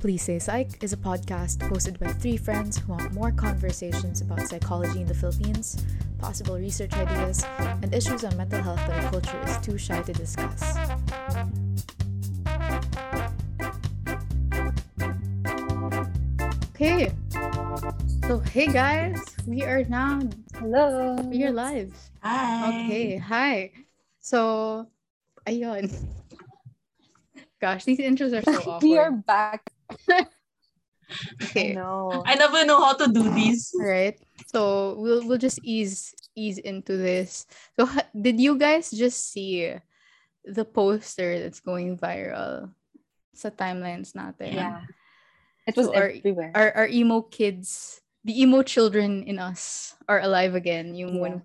Please Say Psych is a podcast hosted by three friends who want more conversations about psychology in the Philippines, possible research ideas, and issues on mental health that our culture is too shy to discuss. Okay. So, hey guys, we are now Hello. we are live. Hi. Okay, hi. So, ayun. Gosh, these intros are so awkward. we are back. Okay. I know. I never know how to do this. right so we'll we'll just ease ease into this so did you guys just see the poster that's going viral sa timelines natin Yeah. It was So our- everywhere. our, our emo kids the emo children in us are alive again yung when-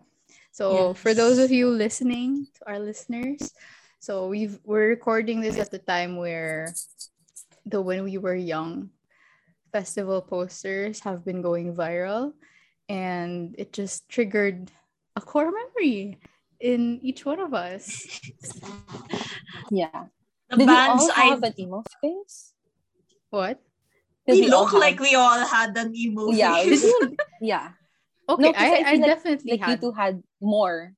so for those of you listening to our listeners so we've we're recording this at the time where the when we were young festival posters have been going viral and it just triggered a core memory in each one of us yeah. The Did bands you all I have an emo face? what Did we look have- like we all had an emo Yeah, face. did. yeah. okay No, 'cause I I, I, feel like- definitely Like you two had more.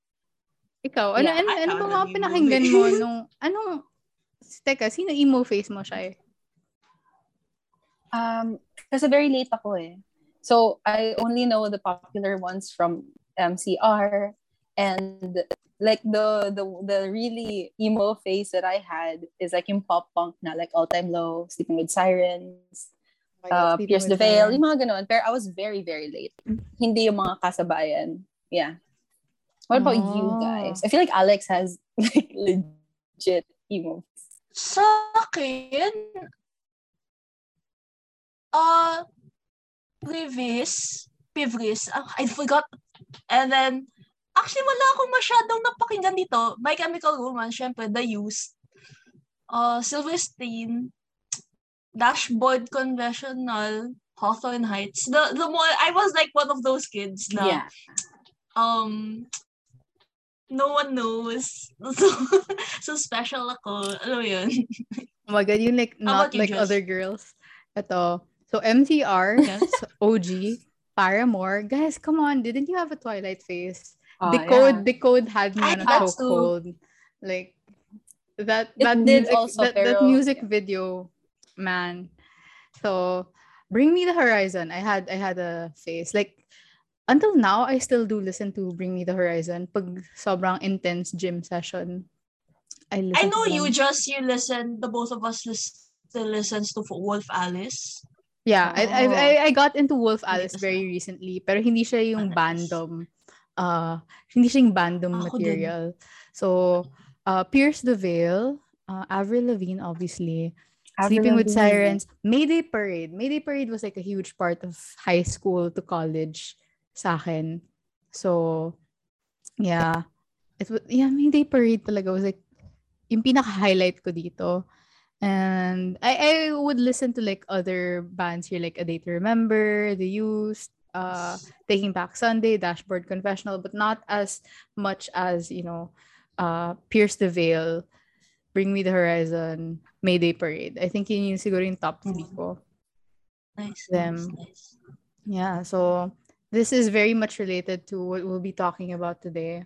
ikaw ano Yeah, ano, I ano had ba an mga pinakinggan mo nung anong teka sino emo face mo siya Um, kasi very late ako eh. So I only know the popular ones from MCR and like the the the really emo phase that I had is like yung pop punk na like all time low, sleeping with sirens, uh, Pierce the Veil, yung mga ganun. Pero I was very, very late. Hindi yung mga kasabayan. Yeah. What about you Oh. guys? I feel like Alex has like legit emo. Sa akin, uh, Privis, Pivris, ah, I forgot. And then, actually, wala akong masyadong napakinggan dito. My Chemical Romance, syempre, The Used, uh, Silverstein, Dashboard Conventional, Hawthorne Heights. The, the more, I was like one of those kids na, Yeah. um, no one knows. So, so special ako. Alam mo yun? Oh my god, you like not like Jess? other girls. Ito. So MTR, Yes. OG, Paramore. Guys, come on. Didn't you have a Twilight face? Oh, decode, yeah. decode had me I on a had so to. cold. Like that It that did music, also, that, that pero- music video, man. So Bring Me the Horizon. I had I had a face. Like until now, I still do listen to Bring Me the Horizon. Pag sobrang intense gym session. I listen I know you just you listen. The both of us lis- still listens to Wolf Alice. Yeah, I, I, Oh. I, I got into Wolf Alice very recently, pero hindi siya yung Ah, nice. bandom. Uh, hindi siya yung bandom Ako din. material. So, uh, Pierce the Veil, uh, Avril Lavigne, obviously, Sleeping with Sirens, Mayday Parade. Mayday Parade was like a huge part of high school to college sa akin. So, yeah. It was, yeah, Mayday Parade talaga was like yung pinaka-highlight ko dito. And I, I would listen to like other bands here like A Day to Remember, The Used, uh, Taking Back Sunday, Dashboard Confessional, but not as much as, you know, uh, Pierce the Veil, Bring Me the Horizon, Mayday Parade. I think yun yung siguro yung top three ko. Nice. Them. nice, nice. Yeah, so this is very much related to what we'll be talking about today.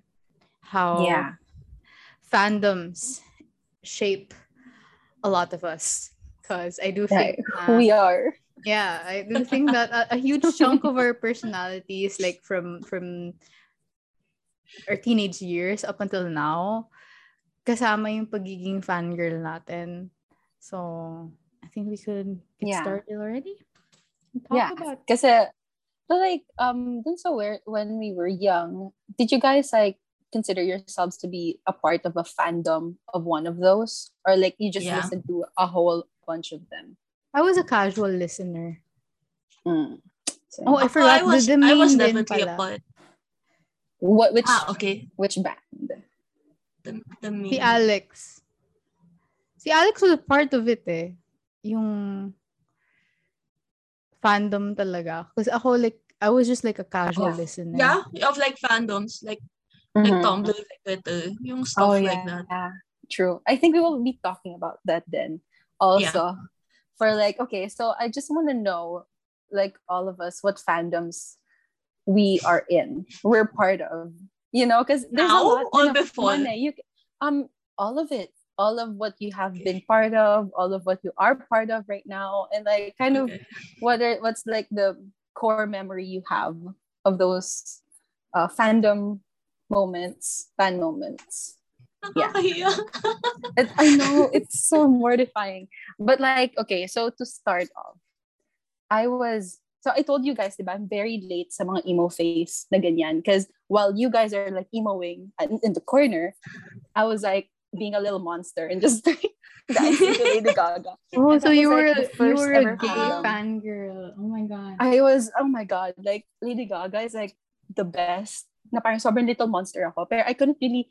How Yeah. fandoms shape a lot of us. Because I do think, we are. yeah, I do think that a, a huge chunk of our personalities, like from from our teenage years up until now, kasama yung pagiging fangirl natin. So, I think we could get Yeah. started already. Talk Yeah. about Kasi, but like, um, dun sa where, when we were young, did you guys like consider yourselves to be a part of a fandom of one of those? Or like you just Yeah. listen to a whole bunch of them? I was a casual listener. Mm. So, Oh, I forgot. I was, the, the I was definitely pala. a part. what, which, Ah, okay. which band? The, the main. Si Alex. Si Alex was a part of it eh. Yung fandom talaga. Because ako like, I was just like a casual Yeah. listener. Yeah, of like fandoms, like like Mhm. Tumblr, like Twitter, yung stuff Oh, like yeah. True. I think we will be talking about that then. Also, for like okay, so I just want to know, like all of us, what fandoms we are in, we're part of, you know, because there's Now a lot of before? fun eh. You um all of it, all of what you have been part of, all of what you are part of right now, and like kind of what are what's like the core memory you have of those uh, fandom moments, fan moments. Yeah. It, I know it's so mortifying. But like, okay, so to start off, I was so I told you guys, diba, I'm very late sa mga emo phase na ganyan. Because while you guys are like emoing in in the corner, I was like being a little monster and just like dancing to Lady Gaga. Oh, And so you was, were like, the you first were a gay fandom. fangirl. Oh my god. I was, oh my God, like Lady Gaga is like the best. Na parang sobrang little monster ako. Pero I couldn't really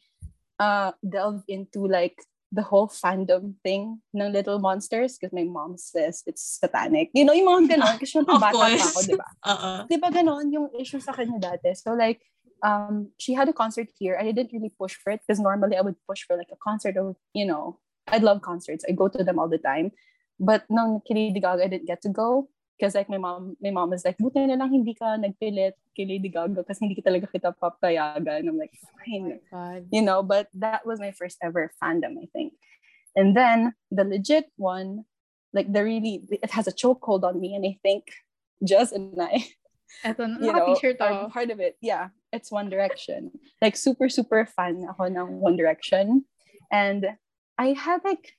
uh, delve into like the whole fandom thing ng Little Monsters because my mom says it's satanic. You know, yung mga ganon. Kasi Of bata pa ako, di ba? Oo. Di ba ganon yung issue sa kanya dati? So like, um, she had a concert here. I didn't really push for it because normally I would push for like a concert of, you know, I love concerts. I go to them all the time. But nung kay Lady Gaga, I didn't get to go. Because like my mom, my mom was like, buti na lang hindi ka nagpilit kay Lady Gaga kasi hindi ka talaga kita papayagan. And I'm like, Oh fine. god. You know, but that was my first ever fandom, I think. And then the legit one, like the really, it has a chokehold on me. And I think Jus and I Eto, you know, naka-t-shirt are part of it. Yeah, it's One Direction. Like super super fan ako ng One Direction, and I had like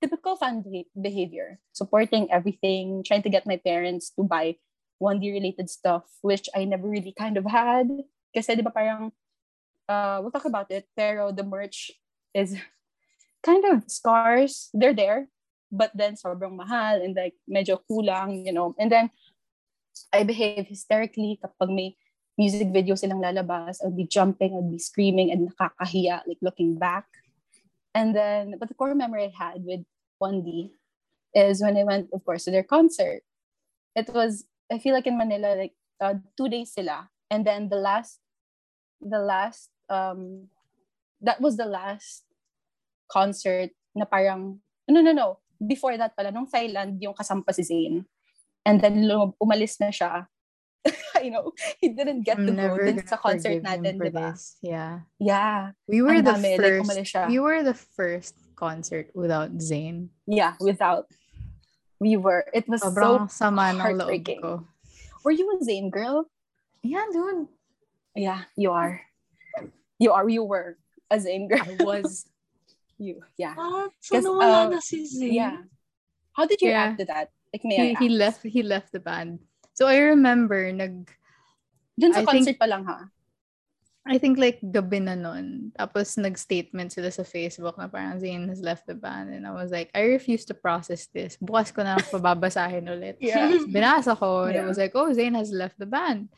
typical fan be- behavior, supporting everything, trying to get my parents to buy 1D related stuff, which I never really kind of had. Kasi di ba parang, uh, we'll talk about it, pero the merch is kind of scarce. They're there, but then sobrang mahal and like medyo kulang, you know. And then I behave hysterically kapag may music video silang lalabas. I'd be jumping, I'd be screaming and nakakahiya, like looking back. And then, but the core memory I had with 1D is when I went, of course, to their concert. It was, I feel like in Manila, like uh, two days sila. And then the last, the last, um, that was the last concert na parang, no, no, no. Before that pala, nung Thailand, yung kasampa si Zayn. And then umalis na siya. I know, he didn't get I'm to go never dun gonna sa concert him natin, for di ba? this. Yeah. Yeah. We were Ang the dami, first. umalis siya. we were the first concert without Zayn. Yeah, without. We were. It was Sobrang so sama heartbreaking. ko. Were you a Zayn girl? Yeah, dude. Yeah, you are. You are. You were a Zayn girl. I was. You. Yeah. Ah, so Kasi, nawala uh, na si Zayn. Yeah. How did you Yeah. react to that? Like, may he, I he left he left the band. So I remember nag Dun sa I think- concert pa lang ha? I think like gabi na nun. Tapos nag-statement sila sa Facebook na parang Zayn has left the band. And I was like, I refuse to process this. Bukas ko na pababasahin ulit. Yeah. Binasa ko. And it Yeah. was like, oh, Zayn has left the band.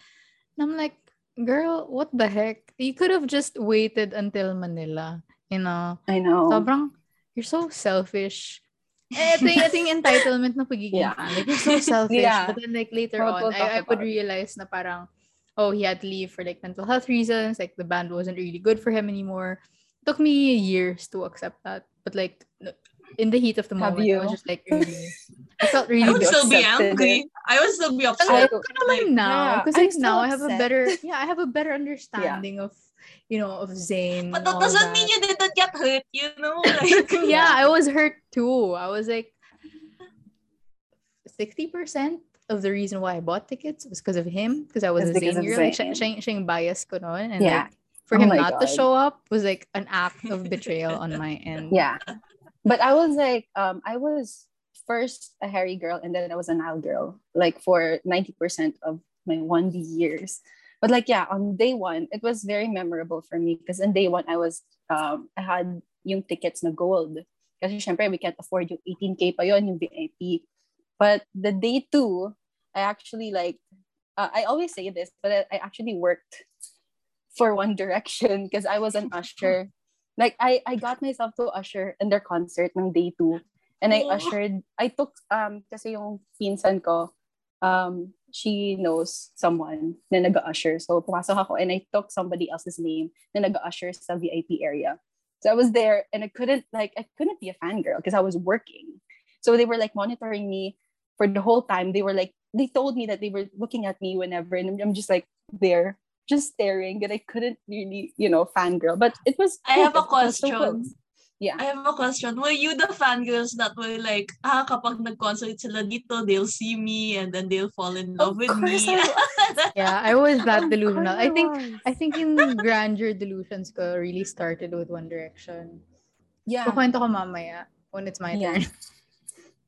And I'm like, girl, what the heck? You could have just waited until Manila. You know? I know. Sobrang, you're so selfish. Eh, ito yung, ito yung entitlement ng pagiging Yeah. fan. Like, you're so selfish. Yeah. But then, like, later on, we'll talk I, I would realize na parang, oh, he had to leave for, like, mental health reasons. Like, the band wasn't really good for him anymore. It took me years to accept that. But, like, in the heat of the Have moment, I was just, like, really, I felt really. I really would still be accepted angry. I would still be I- upset. ko naman now. Because, I'm like, still now I have a better, yeah, I have a better understanding of, you know, of Zayn. But and that all doesn't mean you didn't get hurt, you know? Like, yeah, I was hurt too. I was like, 60% of the reason why I bought tickets was because of him, because I was It's a because Zayn of girl. Like, Zayn. siya, siya, siya bias ko noon. And Yeah. like, for Oh him my not to show up was like an act of betrayal on my end. Yeah. But I was like, um, I was first a Harry girl and then I was a Niall girl, like for 90% of my 1D years. But like, yeah, on day one, it was very memorable for me because on day one, I was, um, I had yung tickets na gold. Kasi syempre, we can't afford yung 18K pa yon yung VIP. But the day two, I actually like, uh, I always say this, but I actually worked for One Direction because I was an usher. Like I I got myself to usher in their concert ng day two. And I ushered, I took, um, kasi yung pinsan ko, um, she knows someone na nag-usher. So pumasok ako and I took somebody else's name na nag-usher sa VIP area. So I was there and I couldn't, like, I couldn't be a fangirl because I was working. So they were like monitoring me for the whole time. They were like, they told me that they were looking at me whenever, and I'm just like there, just staring, and I couldn't really, you know, fangirl. But it was. I cool. have a so question. cool. Yeah. I have a question. Were you the fangirls that were like, ah, kapag nag-concert sila dito, they'll see me and then they'll fall in love Of with me? I Yeah, I was that delusional. I think. I think yung grandeur delusions ko really started with One Direction. Yeah. Kukwento ko mamaya when it's my Yeah. turn.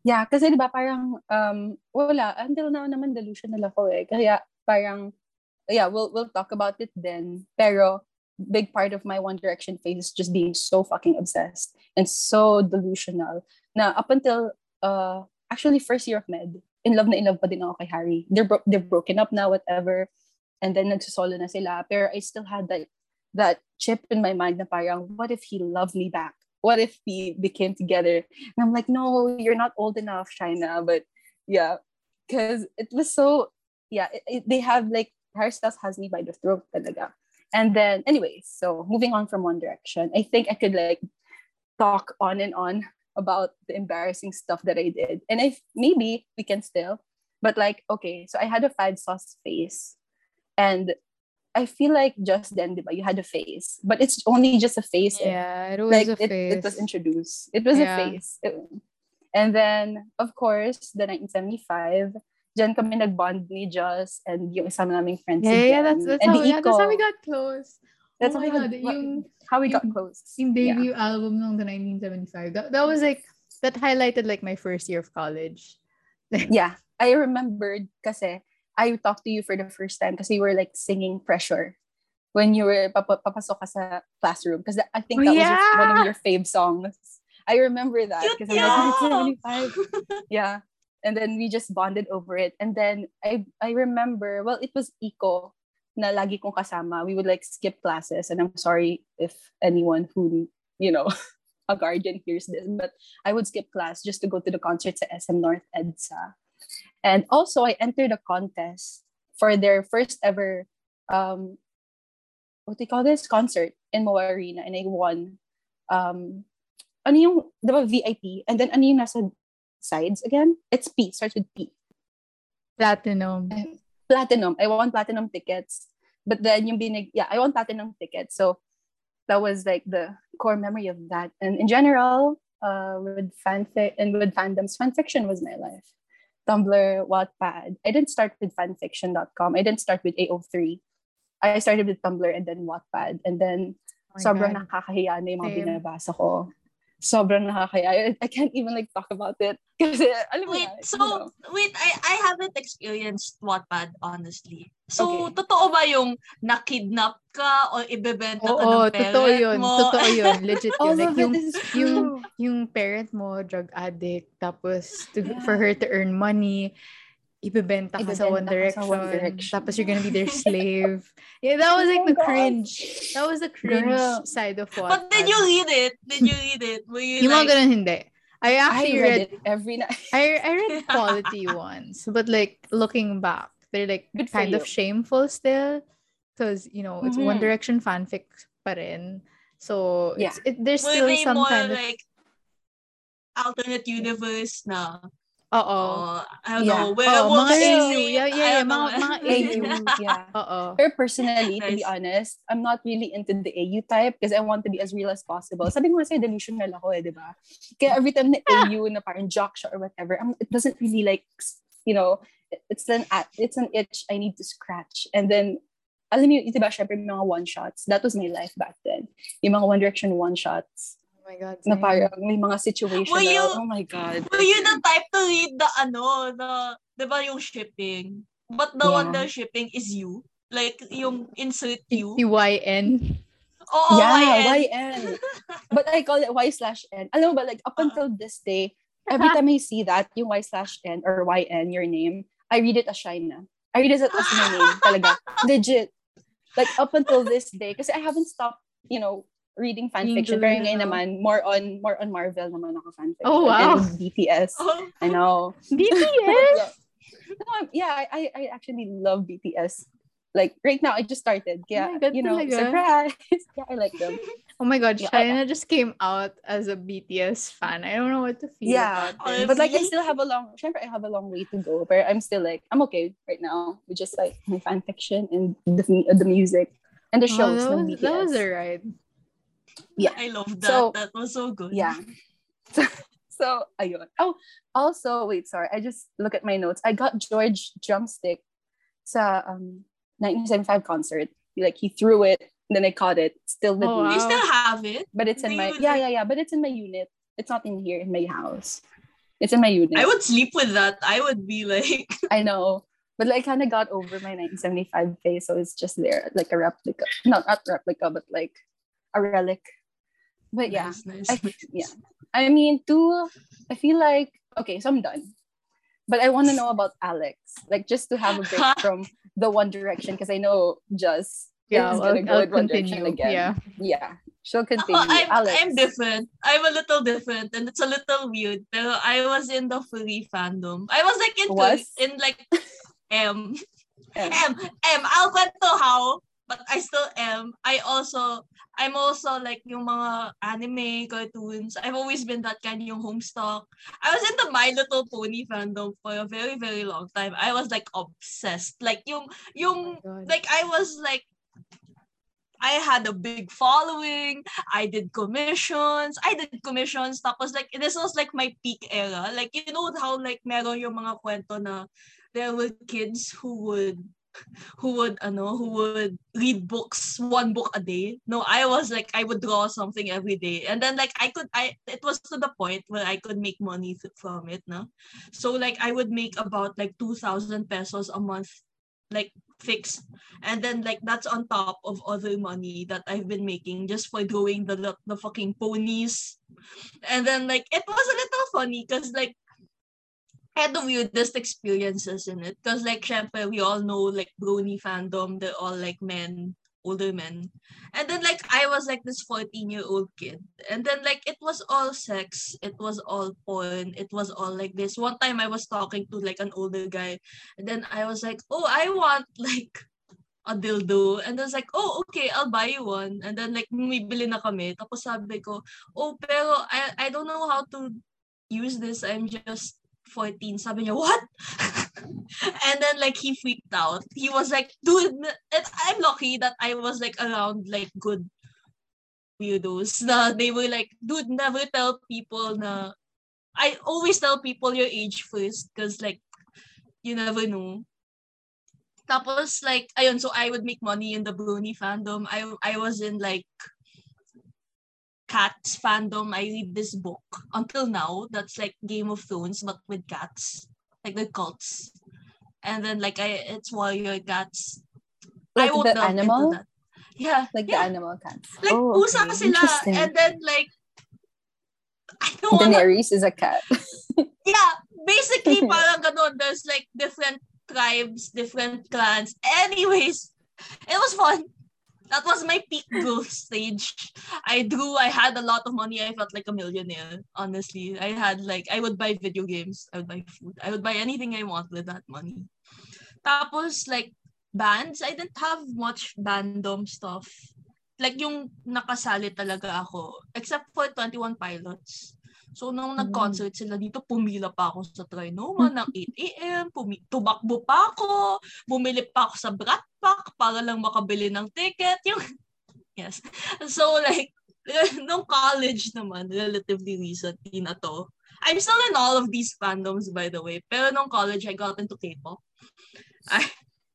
Yeah, kasi 'di ba parang um wala until now naman delusional ako eh. Kaya parang yeah, we'll we'll talk about it then. Pero big part of my One Direction phase is just being so fucking obsessed and so delusional. Now up until uh actually first year of med, in love na in love pa din ako kay Harry. They're bro- they're broken up now whatever. And then nagsosolo na sila. Pero I still had that that chip in my mind na parang what if he loved me back? What if we became together? And I'm like, no, you're not old enough, China. But yeah, because it was so, yeah, it, it- they have like, Harry Styles has me by the throat talaga. And then, anyways, so moving on from One Direction, I think I could like talk on and on about the embarrassing stuff that I did. And if maybe we can still, but like, okay, so I had a 5SOS face. And I feel like just then, diba, you had a face, but it's only just a face. Yeah, it was like a it, face. it was introduced. It was Yeah. a face. It- and then, of course, the 1975, dyan kami nag-bond ni Joss and yung isa naming friends yeah, si yeah, that's, that's, and how, the yeah, that's how we got close. That's oh how we got, God, yung, how we got yung- close. yung Yeah. debut album ng the 1975. That, that was like, that highlighted like my first year of college. Yeah. I remembered kasi I talked to you for the first time kasi you were like singing Pressure when you were papa- papasok ka sa classroom because I think Oh, that was your, one of yeah! your fave songs. I remember that because I'm like, yeah! "Oh, it's 75. yeah. And then we just bonded over it. And then I I remember, well, it was Iko na lagi kong kasama. We would like skip classes. And I'm sorry if anyone who, you know, a guardian hears this, but I would skip class just to go to the concert sa SM North EDSA. And also I entered a contest for their first ever um what they call this? Concert in Moa Arena. And I won um ano yung, di ba, VIP? And then ano yung nasa sides again? It's P, starts with P. Platinum. Platinum. I want platinum tickets. But then yung binig, yeah, I want platinum tickets. So that was like the core memory of that. And in general, uh, with fanfic and with fandoms, fanfiction was my life. Tumblr, Wattpad. I didn't start with fanfiction.com. I didn't start with AO3. I started with Tumblr and then Wattpad. And then Oh sobrang God. nakakahiya na yung mga Same. binabasa ko. Sobrang nakakahiya. I, I can't even like talk about it. Kasi, alam mo Wait, na, so, you know. wait, I, I haven't experienced Wattpad, honestly. So, Okay. totoo ba yung nakidnap ka o ibebenta ka Oo, ng parent totoo yun. mo? Totoo yun. Legit yun. Like yung, yung, yung parent mo, drug addict, tapos to, Yeah. for her to earn money, ibebenta ka sa One Ibebenta ka sa Direction, One Direction. tapos you're gonna be their slave. Yeah, that was like my the God. cringe. That was the cringe Girl. side of what. But did you read it? Did you read it? Were you Yung mga like, ganun, hindi. I I actually read read, it every night. I, I read quality ones, but like looking back, they're like Good kind of shameful still, because you know it's One Mhm. Direction fanfic pa rin. So Yeah. it's, it, there's were still some more kind of like alternate universe na? Oo. Oh, I don't Yeah. know. Where Oo, we'll mga AU. Yeah, yeah, I yeah. don't know. Mga, mga AU, AU. yeah. Oo. Pero personally, to be honest, I'm not really into the AU type because I want to be as real as possible. Sabi mo kasi delusional ako eh, di ba? Kaya every time na AU na parang jock siya or whatever, um, it doesn't really like, you know, it's an it's an itch I need to scratch. And then, alam mo, di ba, syempre may mga one-shots. That was my life back then. Yung mga One Direction one-shots Oh my God. na same. parang may mga situation Were you- oh my God. Were you the type to read the ano, the, di ba yung shipping? But the one Yeah. the shipping is you? Like, yung insert you? TYN. Oo, yeah, YN. YN. But I call it Y slash N. Alam mo ba, like, up Uh-huh. until this day, every time I see that, yung Y slash N or YN, your name, I read it as Shina. I read it as my name, talaga. Legit. Like, up until this day, kasi I haven't stopped, you know, reading fanfiction. Pero ngayon naman, more on more on Marvel naman ako fanfiction. Oh, wow. And BTS. Oh, I know. BTS? No, yeah, I, I actually love BTS Like right now, I just started. Oh yeah, God, you know, talaga? surprise. yeah, I like them. Oh my god, Yeah, China just came out as a BTS fan. I don't know what to feel Yeah. But like, I still have a long. Syempre, I have a long way to go. But I'm still like, I'm okay right now with just like my fan fiction and the the music and the Oh, shows. that, ng was, that was ride. I love that. So- that was so good. Yeah. So, ayun. Oh, also, wait, sorry. I just look at my notes. I got George Drumstick sa um 1975 concert. Like he threw it, and then I caught it. Still with Oh, me. You still have it? But it's in my yeah, yeah, yeah. But it's in my unit. It's not in here in my house. It's in my unit. I would sleep with that. I would be like, I know. But like I kind of got over my 1975 phase, so it's just there, like a replica. Not not replica, but like a relic. But yeah. nice, nice, I, nice. yeah. I mean, too, I feel like, okay, so I'm done. But I want to know about Alex, like just to have a break from the One Direction, because I know Jus Yeah, is well, gonna go I'll One Direction again. Yeah. Yeah, she'll oh, continue. Oh, I'm, Alex. I'm different. I'm a little different and it's a little weird. Pero I was in the furry fandom. I was like into Was? in like M. M. M. I'll kwento how, but I still am. I also, I'm also like yung mga anime, cartoons. I've always been that kind yung homestock. I was in the My Little Pony fandom for a very, very long time. I was like obsessed. Like yung, yung, God. like I was like I had a big following. I did commissions. I did commissions. Tapos like, this was like my peak era. Like, you know how like meron yung mga kwento na there were kids who would who would ano who would read books one book a day? No i was like i would draw something every day. And then like i could i it was to the point where i could make money th- from it no? So like i would make about like 2000 pesos a month like fixed. And then like that's on top of other money that I've been making just for drawing the the, the fucking ponies. And then like it was a little funny because like had the weirdest experiences in it because like syempre, we all know like brony fandom they're all like men older men and then like I was like this 14 year old kid and then like it was all sex it was all porn it was all like this one time I was talking to like an older guy and then I was like oh I want like a dildo. And I was like, oh, okay, I'll buy you one. And then like, bumibili na kami. Tapos sabi ko, oh, pero I, I don't know how to use this. I'm just 14. Sabi niya, what? and then like, he freaked out. He was like, dude, it, I'm lucky that I was like around like good weirdos. Na they were like, dude, never tell people na, I always tell people your age first because like, you never know. Tapos like ayun so I would make money in the Brony fandom. I I was in like cats fandom. I read this book until now that's like Game of Thrones but with cats. Like the cults. And then like I it's warrior cats. I Like won't the animal? into that. Yeah. like yeah. the animal cats. Like oh, usa okay. sila and then like I don't wanna is a cat. yeah, basically parang ganun. There's like different tribes, different clans. Anyways, it was fun. That was my peak growth stage. I drew, I had a lot of money. I felt like a millionaire, honestly. I had like, I would buy video games, I would buy food, I would buy anything I want with that money. Tapos like, bands, I didn't have much bandom stuff. Like yung nakasali talaga ako, except for 21 Pilots. So, nung nag-concert sila dito, pumila pa ako sa Trinoma ng 8 a.m. Pumi- tumakbo pa ako. Bumili pa ako sa Brat Pack para lang makabili ng ticket. Yung, yes. So, like, nung college naman, relatively recently na to. I'm still in all of these fandoms, by the way. Pero nung college, I got into K-pop. I,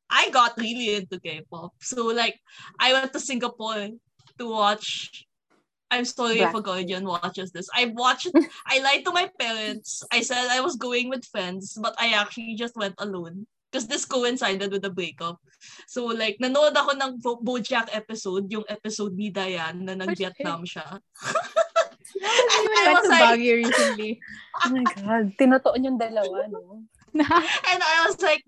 I got really into K-pop. So, like, I went to Singapore to watch I'm sorry if a guardian watches this. I watched, I lied to my parents. I said I was going with friends, but I actually just went alone. Because this coincided with the breakup. So like, nanood ako ng Bo- Bojack episode, yung episode ni Diane na nag-Vietnam siya. I was to like- Baguio recently. oh my god. Tinatoon yung dalawa, no? And I was like,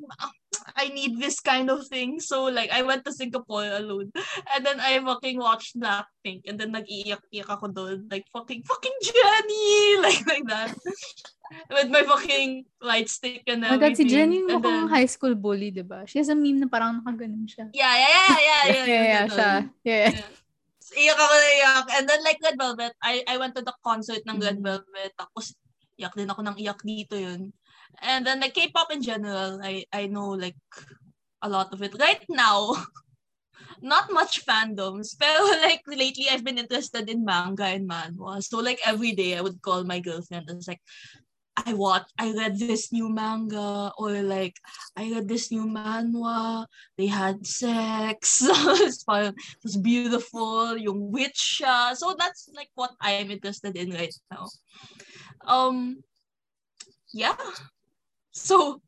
I need this kind of thing. So like I went to Singapore alone. And then I fucking watched Blackpink and then nag-iiyak-iyak ako doon. Like fucking fucking Jennie! Like like that. With my fucking light stick and Oh everything. God, si Jenny mukhang then- high school bully, di ba? She has a meme na parang nakaganon siya. Yeah, yeah, yeah, yeah, yeah. yeah, yeah, yeah, siya. Yeah. Iyak ako na iyak. And then like Red Velvet, I I went to the concert ng Red Mm-hmm. Velvet. Tapos iyak din ako ng iyak dito yun. And then like K-pop in general, I I know like a lot of it. Right now, not much fandoms. Pero like lately, I've been interested in manga and manhwa. So like every day, I would call my girlfriend and it's like, I watched, I read this new manga or like I read this new manhwa. They had sex. it's fun. It was beautiful. Yung witch. So that's like what I am interested in right now. Um, yeah. So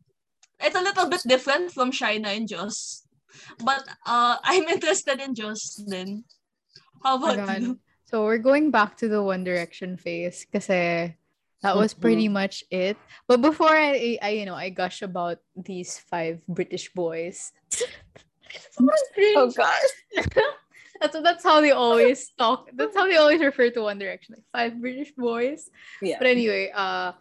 it's a little bit different from Shina and Joss. But uh, I'm interested in Joss then. How Oh about God. you? So we're going back to the One Direction phase kasi that was pretty much it. But before I, I you know, I gush about these five British boys. Oh god. that's that's how they always talk. That's how they always refer to One Direction, like five British boys. Yeah. But anyway, uh,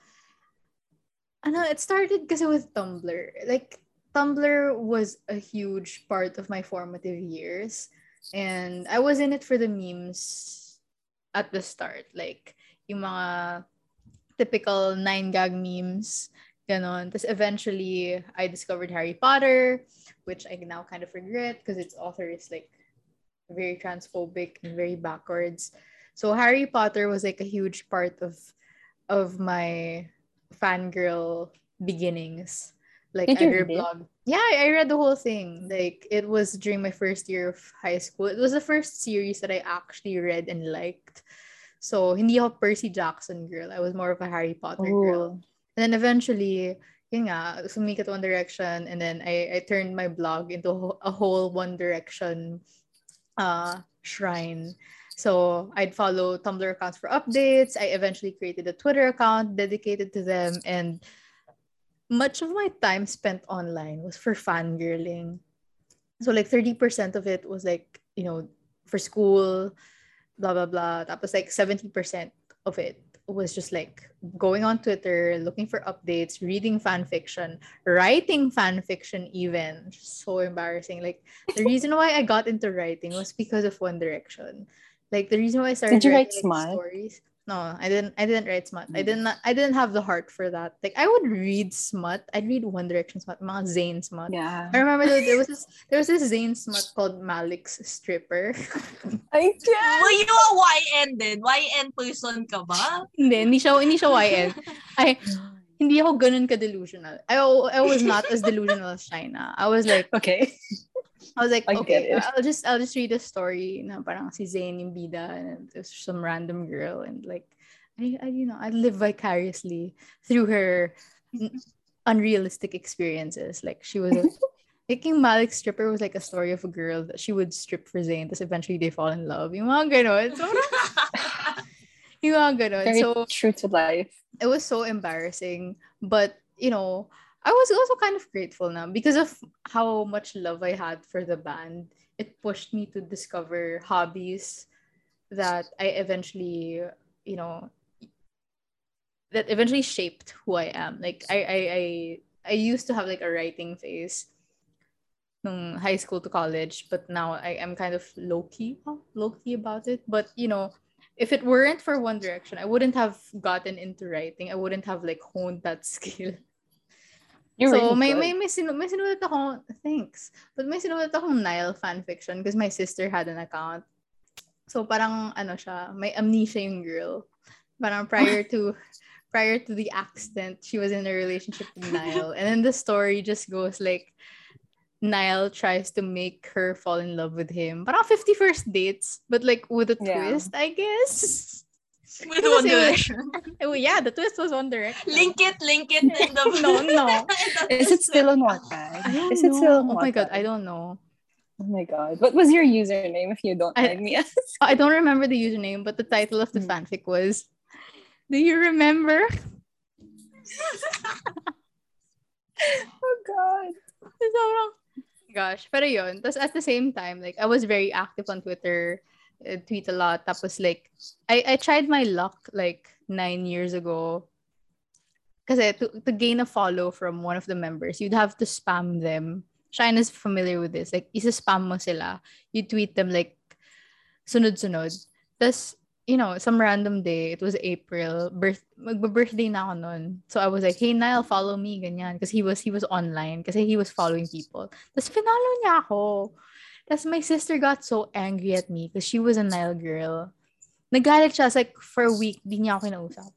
ano, it started kasi with Tumblr. Like Tumblr was a huge part of my formative years, and I was in it for the memes at the start, like yung mga typical nine gag memes, ganon. Tapos eventually, I discovered Harry Potter, which I now kind of regret because its author is like very transphobic and very backwards. So Harry Potter was like a huge part of of my fangirl beginnings. Like Did I you read read it? blog. Yeah, I read the whole thing. Like it was during my first year of high school. It was the first series that I actually read and liked. So hindi ako Percy Jackson girl. I was more of a Harry Potter girl. And then eventually, yun nga, sumikat One Direction. And then I, I turned my blog into a whole- a whole One Direction uh, shrine. So I'd follow Tumblr accounts for updates. I eventually created a Twitter account dedicated to them. And much of my time spent online was for fangirling. So like 30% of it was like, you know, for school, blah, blah, blah. Tapos like 70% of it was just like going on Twitter, looking for updates, reading fan fiction, writing fan fiction even. So embarrassing. Like the reason why I got into writing was because of One Direction. Like the reason why I started Did you write writing like, smut? stories. No, I didn't I didn't write smut. I mm. didn't I didn't have the heart for that. Like I would read smut. I'd read One Direction smut, mga Zayn smut. Yeah. I remember that there was this there was this Zayn smut called Malik's Stripper. I can't. Were you a YN din? YN person ka ba? hindi, hindi siya, hindi siya YN. I, hindi ako ganun ka-delusional. I, I was not as delusional as China. I was like, Okay. I was like, I okay. I'll just, I'll just read a story na parang si Zayn yung bida and there's some random girl and like, I, I you know, I live vicariously through her unrealistic experiences. Like she was a, Making Malik stripper was like a story of a girl that she would strip for Zayn, tapos eventually they fall in love. Yung mga ganon. So, yung mga ganon. Very So, true to life. it was so embarrassing but you know i was also kind of grateful now because of how much love i had for the band it pushed me to discover hobbies that i eventually you know that eventually shaped who i am like i i i, I used to have like a writing phase from high school to college but now i am kind of low-key low-key about it but you know if it weren't for One Direction, I wouldn't have gotten into writing. I wouldn't have like honed that skill. You're so really may good. may may, sinu- may sinulat ako, thanks. But may sinulat akong Niall fanfiction because my sister had an account. So parang ano siya, may amnesia yung girl. Parang prior to prior to the accident, she was in a relationship with Niall. And then the story just goes like Niall tries to make her fall in love with him. Parang 50 first dates, but like with a Yeah. twist, I guess. With One Kasi- Direction. Oh yeah, the twist was One Direction. Link it, link it in the No, no. Is it still on I Wattpad? Is it know. still on oh my god, I don't know. Oh my god. What was your username if you don't I- mind me? I don't remember the username, but the title of the Hmm. fanfic was Do you remember? oh god. Sobrang gosh. Pero yun. Tapos at the same time, like, I was very active on Twitter. Tweet a lot. Tapos like, I, I tried my luck like nine years ago. Kasi to, to gain a follow from one of the members, you'd have to spam them. Shine is familiar with this. Like, isa-spam mo sila. You tweet them like, sunod-sunod. Tapos, you know, some random day, it was April, birth, magba-birthday na ako nun. So I was like, hey Niall, follow me, ganyan. Because he was, he was online. Kasi he was following people. Tapos finalo niya ako. Tapos my sister got so angry at me because she was a Niall girl. Nagalit siya. It's like, for a week, di niya ako kinausap.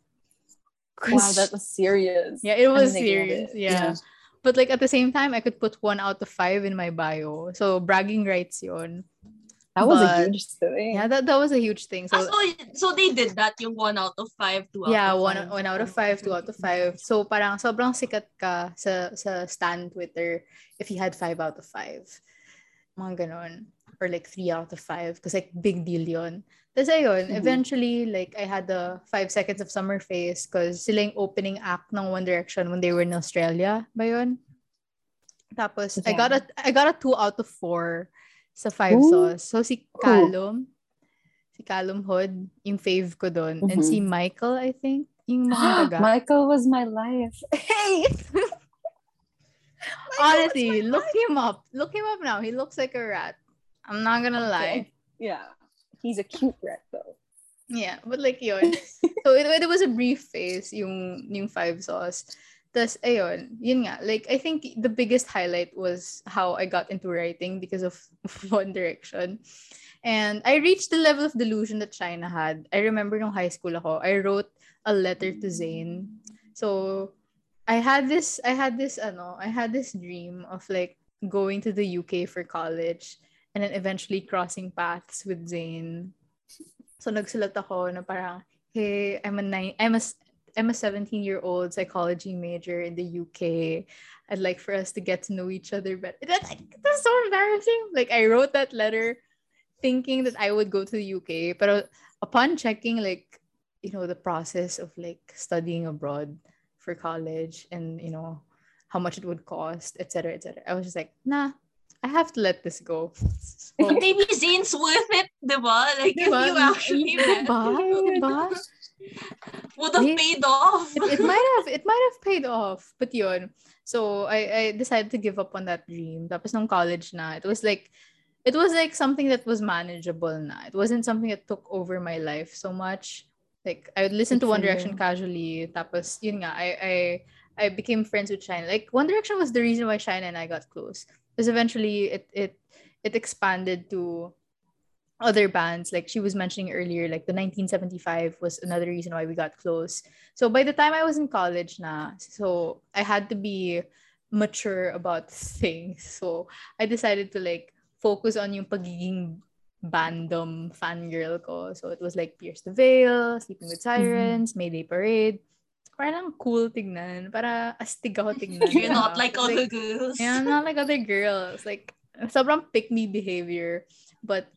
Wow, that was serious. Yeah, it was I mean, I get serious. it. Yeah. Yeah. But like at the same time, I could put one out of five in my bio. So bragging rights yun. That was But- a huge thing. Yeah, that, that was a huge thing. So Ah, so, so they did that, yung one out of five, two out yeah, of one five. one out of five, two out of five. So parang sobrang sikat ka sa sa stan Twitter if you had five out of five. Mga ganon. Or like three out of five. Because like big deal yun. Tapos ayun, Mhm. eventually like I had the five seconds of summer face because sila yung opening act ng One Direction when they were in Australia ba yun? Tapos I Yeah. got a I got a two out of four sa five Ooh. sauce. So si Callum, si Callum Hood, yung fave ko doon. And si Michael, I think, yung mga taga. Michael was my life. Hey! Honestly, look him up. Look him up now. He looks like a rat. I'm not gonna lie. Yeah. He's a cute rat though. Yeah, but like yun. so it, it was a brief phase yung yung 5SOS. Tapos ayun, yun nga. Like I think the biggest highlight was how I got into writing because of One Direction. And I reached the level of delusion that China had. I remember nung high school ako, I wrote a letter to Zayn. So I had this I had this ano, I had this dream of like going to the UK for college and then eventually crossing paths with Zayn. So nagsulat ako na parang, hey, I'm a nine, I'm a I'm a 17 year old psychology major in the UK. I'd like for us to get to know each other better. That, that's so embarrassing. Like I wrote that letter thinking that I would go to the UK, but upon checking like you know the process of like studying abroad for college and you know how much it would cost, etc., etc. I was just like, nah, I have to let this go. So, maybe Zayn's worth it, di ba? Like, if you actually Diba? Diba? would have paid off. it, it might have it might have paid off but yun so I I decided to give up on that dream tapos nung college na it was like it was like something that was manageable na it wasn't something that took over my life so much like I would listen Good to One Direction casually tapos yun nga I I I became friends with China like One Direction was the reason why China and I got close because eventually it it it expanded to other bands. Like she was mentioning earlier like the 1975 was another reason why we got close. So by the time i was in college na so i had to be mature about things. So i decided to like focus on yung pagiging bandom fangirl ko so it was like pierce the veil sleeping with sirens mm-hmm. mayday parade parang cool tignan para astig ako tignan You're not Like, like other girls. yeah, I'm not like other girls. Like sobrang pick me behavior. But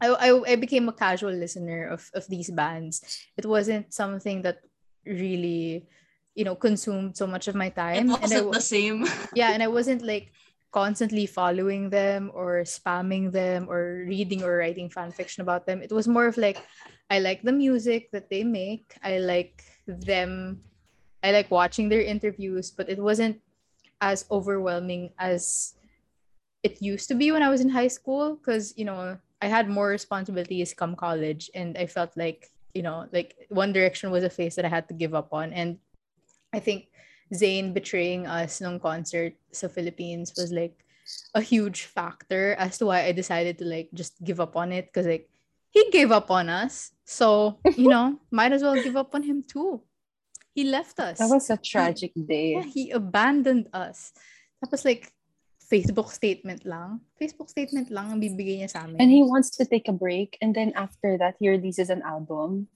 I, I I became a casual listener of of these bands. It wasn't something that really, you know, consumed so much of my time. and I, wasn't wa- the same. yeah, and I wasn't like constantly following them or spamming them or reading or writing fan fiction about them. It was more of like I like the music that they make. I like them. I like watching their interviews, but it wasn't as overwhelming as it used to be when I was in high school because you know I had more responsibilities come college and I felt like you know like One Direction was a phase that I had to give up on and I think Zayn betraying us nung concert sa Philippines was like a huge factor as to why I decided to like just give up on it because like he gave up on us so you know might as well give up on him too he left us That was a tragic day. yeah, he abandoned us. That was like, Facebook statement lang. Facebook statement lang ang bibigay niya sa amin. And he wants to take a break, and then after that, he releases an album.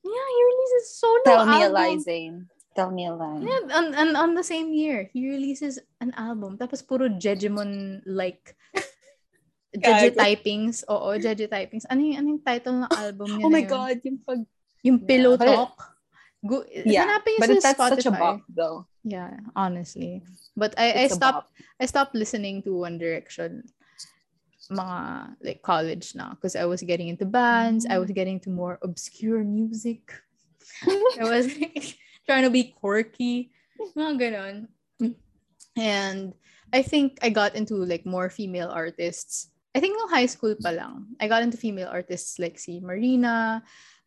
yeah, he releases solo Tell me a lie, Zayn. Tell me a lie. Yeah, on, on, on the same year, he releases an album. Tapos puro Jejemon like Jeje typings. Oo, Jeje typings. Ano yung, ano yung title ng album niya Oh my yun? God, yung pag... Yung Pillow Yeah. Talk. Go, yeah, hanapin but sa that's Spotify. such a bop though. Yeah, honestly. But I, I It's a stopped. I stopped listening to One Direction mga like college na because I was getting into bands, I mm. was getting to more obscure music. I was like, trying to be quirky. Mga ganon. And I think I got into like more female artists. I think no high school pa lang. I got into female artists like si Marina,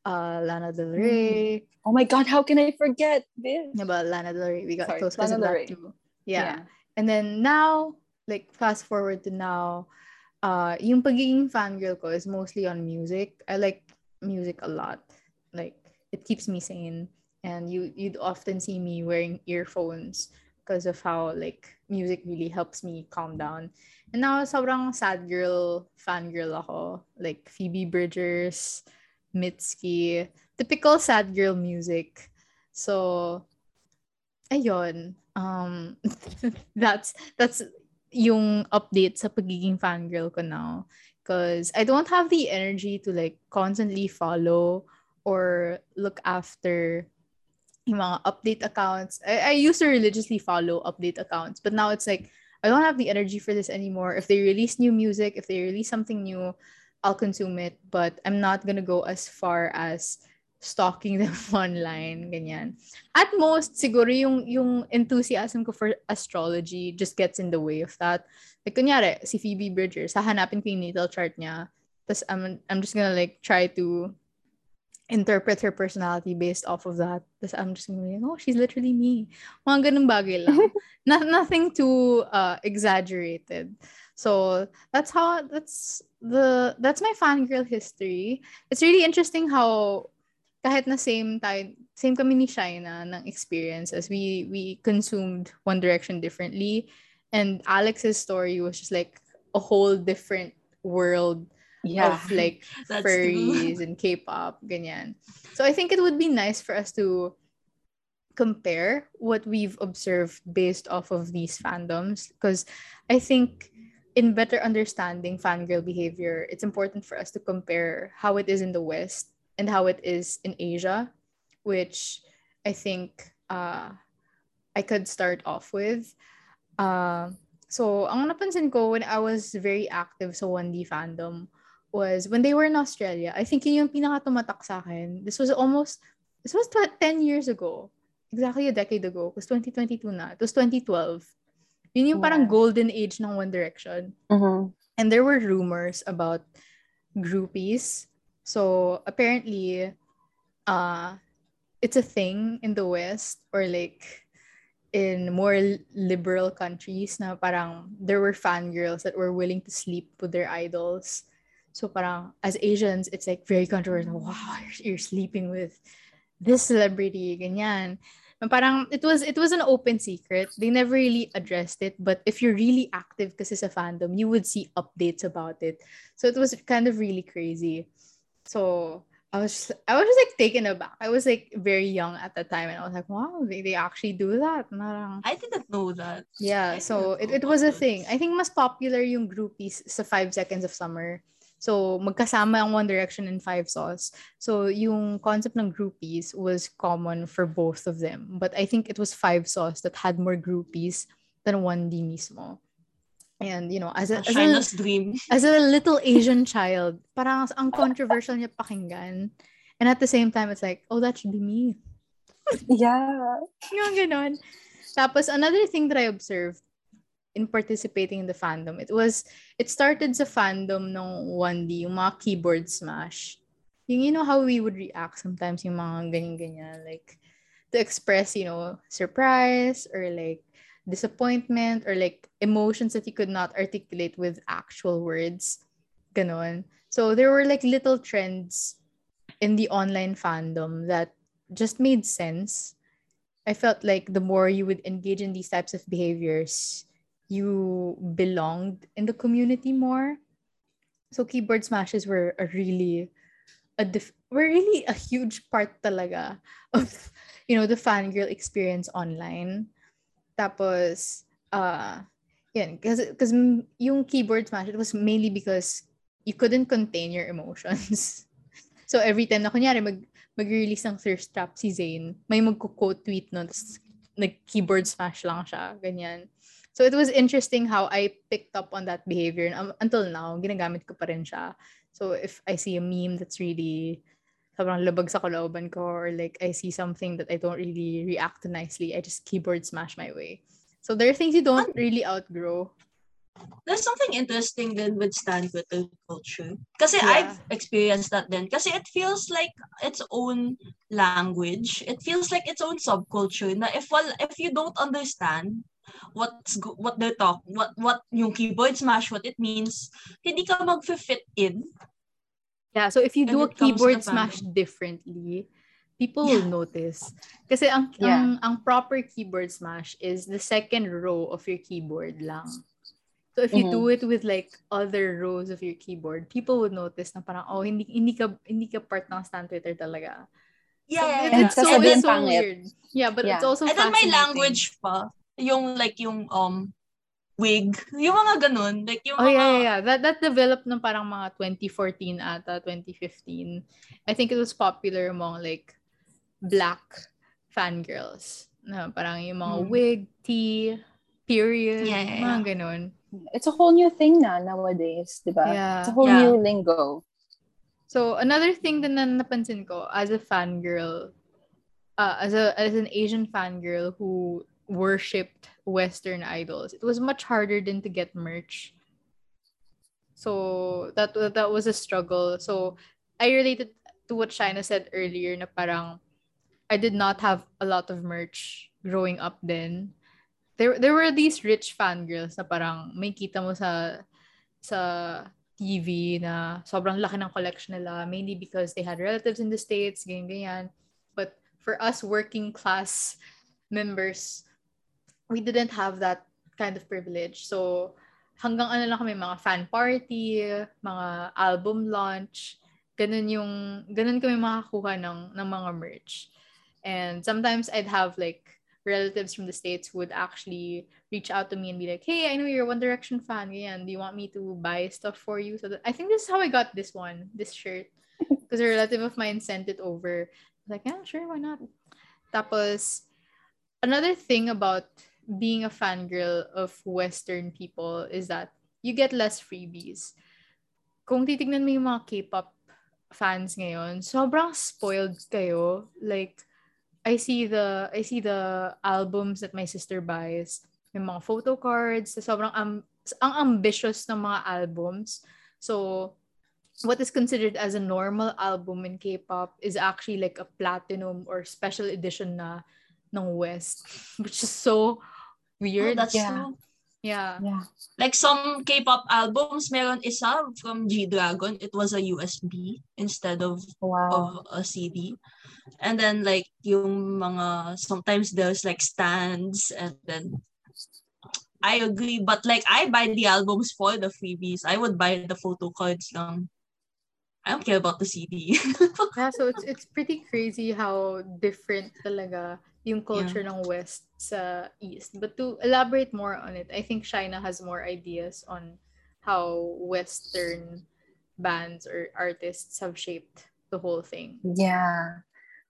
uh, Lana Del Rey. Oh my god, how can I forget this? Diba, Lana Del Rey. We got Sorry, close because Lana of that Rey. too. Yeah. And then now, like fast forward to now, uh, yung pagiging fangirl ko is mostly on music. I like music a lot. Like it keeps me sane. And you you'd often see me wearing earphones because of how like music really helps me calm down. And now sobrang sad girl fan girl ako. Like Phoebe Bridgers, Mitski, typical sad girl music. So ayun, um that's that's yung update sa pagiging fangirl ko now because I don't have the energy to like constantly follow or look after yung mga update accounts. I, I used to religiously follow update accounts, but now it's like I don't have the energy for this anymore. If they release new music, if they release something new, I'll consume it, but I'm not gonna go as far as stalking them online, ganyan. At most, siguro yung, yung enthusiasm ko for astrology just gets in the way of that. Like, kunyari, si Phoebe Bridgers, hahanapin ko yung natal chart niya. Tapos, I'm, I'm just gonna like try to interpret her personality based off of that. Tapos, I'm just gonna be like, oh, she's literally me. Mga ganun bagay lang. no, nothing too uh, exaggerated. So, that's how, that's the, that's my fangirl history. It's really interesting how kahit na same tayo, same kami ni Shaina ng experiences. We we consumed One Direction differently. And Alex's story was just like a whole different world Yeah. of like furries and K-pop, ganyan. So I think it would be nice for us to compare what we've observed based off of these fandoms because I think in better understanding fangirl behavior, it's important for us to compare how it is in the West and how it is in Asia, which I think uh, I could start off with. Uh, so, ang napansin ko when I was very active sa 1D fandom was when they were in Australia. I think yun yung pinaka tumatak sa akin. This was almost, this was 10 years ago. Exactly a decade ago. It was 2022 na. It was 2012. Yun yung parang Yeah. golden age ng One Direction. Mhm. And there were rumors about groupies. So apparently, uh, it's a thing in the West or like in more liberal countries na parang there were fangirls that were willing to sleep with their idols. So parang as Asians, it's like very controversial. Wow, you're, you're sleeping with this celebrity, ganyan. Na Parang it was it was an open secret. They never really addressed it, but if you're really active kasi sa fandom, you would see updates about it. So it was kind of really crazy. So I was just, I was just like taken aback. I was like very young at the time, and I was like, wow, they, they actually do that. I didn't know that. yeah, so it, it was a thing. I think mas popular yung groupies sa Five Seconds of Summer. So, magkasama ang One Direction and Five Sauce. So, yung concept ng groupies was common for both of them. But I think it was Five Sauce that had more groupies than 1D mismo. And, you know, as a, as a, dream. as a little Asian child, parang ang controversial niya pakinggan. And at the same time, it's like, oh, that should be me. Yeah. Yung ganon. Tapos, another thing that I observed in participating in the fandom, it was, it started sa fandom ng 1D, yung mga keyboard smash. Yung, you know how we would react sometimes yung mga ganyan-ganyan, like, to express, you know, surprise or like disappointment or like emotions that you could not articulate with actual words. Ganon. So there were like little trends in the online fandom that just made sense. I felt like the more you would engage in these types of behaviors, you belonged in the community more. So keyboard smashes were a really a dif- were really a huge part talaga of you know the fangirl experience online. Tapos uh yan kasi because yung keyboard smash it was mainly because you couldn't contain your emotions. so every time na kunyari mag mag-release ng thirst trap si Zayn, may magko-quote tweet nun, tapos nag-keyboard smash lang siya, ganyan. So it was interesting how I picked up on that behavior. And um, until now, ginagamit ko pa rin siya. So if I see a meme that's really sobrang labag sa kalooban ko or like I see something that I don't really react to nicely, I just keyboard smash my way. So there are things you don't really outgrow. There's something interesting then with stan Twitter culture. Kasi Yeah. I've experienced that then. Kasi it feels like its own language. It feels like its own subculture na if well, if you don't understand what's go- what they're talk what what yung keyboard smash what it means hindi ka mag-fit in Yeah, so if you do a keyboard smash differently, people will Yeah. notice. Kasi ang, Yeah. ang ang proper keyboard smash is the second row of your keyboard lang. So if you Mhm. do it with like other rows of your keyboard, people would notice na parang oh hindi hindi ka hindi ka part ng stand Twitter talaga. yeah, So yeah, it's, yeah. it's so, it's so weird. Yeah, but it's Yeah. also and then fascinating. language pa yung like yung um wig yung mga ganun like yung Oh mga yeah, yeah, yeah. That that developed ng parang mga 2014 ata, 2015. I think it was popular among like black fangirls. Na parang yung mga Hmm. wig, tea, period, Yeah, yeah, mga yeah. ganun. It's a whole new thing na nowadays, di ba? Yeah. It's a whole Yeah. new lingo. So another thing din na napansin ko as a fangirl, uh, as a as an Asian fangirl who worshipped Western idols, it was much harder than to get merch. So that that was a struggle. So I related to what Shaina said earlier na parang I did not have a lot of merch growing up then. There there were these rich fangirls na parang may kita mo sa sa TV na sobrang laki ng collection nila mainly because they had relatives in the States, ganyan, ganyan. But for us working class members, we didn't have that kind of privilege. So hanggang ano lang kami, mga fan party, mga album launch, ganun yung, ganun kami makakuha ng, ng mga merch. And sometimes I'd have like relatives from the States would actually reach out to me and be like, hey, I know you're a One Direction fan. Ganyan. Do you want me to buy stuff for you? So that, I think this is how I got this one, this shirt. Because a relative of mine sent it over. I was like, yeah, sure, why not? Tapos, another thing about being a fangirl of Western people is that you get less freebies. Kung titignan mo yung mga K-pop fans ngayon, sobrang spoiled kayo. Like, I see the I see the albums that my sister buys, yung mga photo cards, sobrang um, ang ambitious ng mga albums. So, what is considered as a normal album in K-pop is actually like a platinum or special edition na ng West, which is so oh, weird. that's Yeah. true yeah. Yeah. like some K-pop albums meron isa from G-Dragon it was a USB instead of Wow. of a CD. And then like yung mga sometimes there's like stands and then I agree but like I buy the albums for the freebies. I would buy the photo cards lang. I don't care about the CD. Yeah, so it's it's pretty crazy how different talaga yung culture ng West sa East. But to elaborate more on it, I think Shaina has more ideas on how Western bands or artists have shaped the whole thing. Yeah.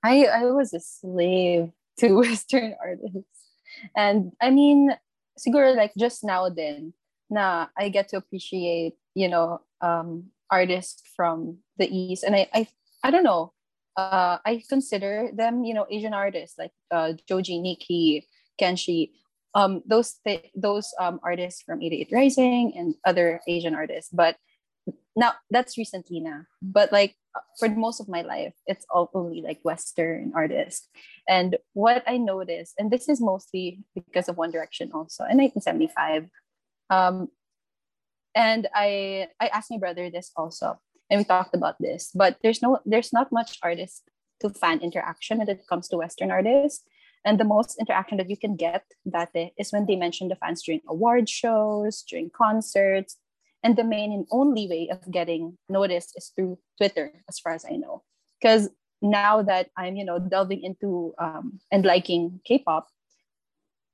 I I was a slave to Western artists. And I mean, siguro like just now then na I get to appreciate, you know, um artists from the East. And I I, I don't know. Uh, I consider them, you know, Asian artists like uh, Joji, Nikki, Kenshi, um, those th- those um, artists from 88 Rising and other Asian artists. But now that's recently now. But like for most of my life, it's all only like Western artists. And what I noticed, and this is mostly because of One Direction also in 1975. Um, and I I asked my brother this also, and we talked about this. But there's no there's not much artist to fan interaction when it comes to Western artists. And the most interaction that you can get that is when they mention the fans during award shows, during concerts, and the main and only way of getting noticed is through Twitter, as far as I know. Because now that I'm, you know, delving into um, and liking K-pop,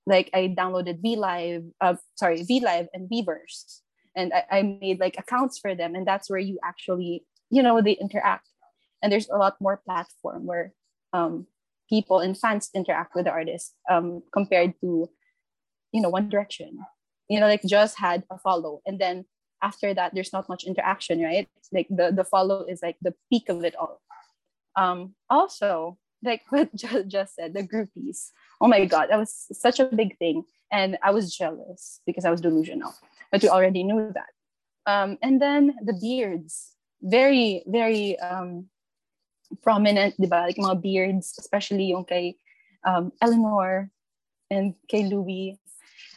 like I downloaded V Live, uh, sorry, V Live and Weverse, and I, I made like accounts for them, and that's where you actually, you know, they interact. and there's a lot more platform where um, people and fans interact with the artist um, compared to you know one direction. You know like just had a follow and then after that there's not much interaction right? Like the the follow is like the peak of it all. Um also like what Jus, Jus said the groupies. Oh my god that was such a big thing. And i was jealous because i was delusional but we already knew that um and then the beards very very um prominent, di ba? Like mga beards, especially yung kay um, Eleanor and kay Louis.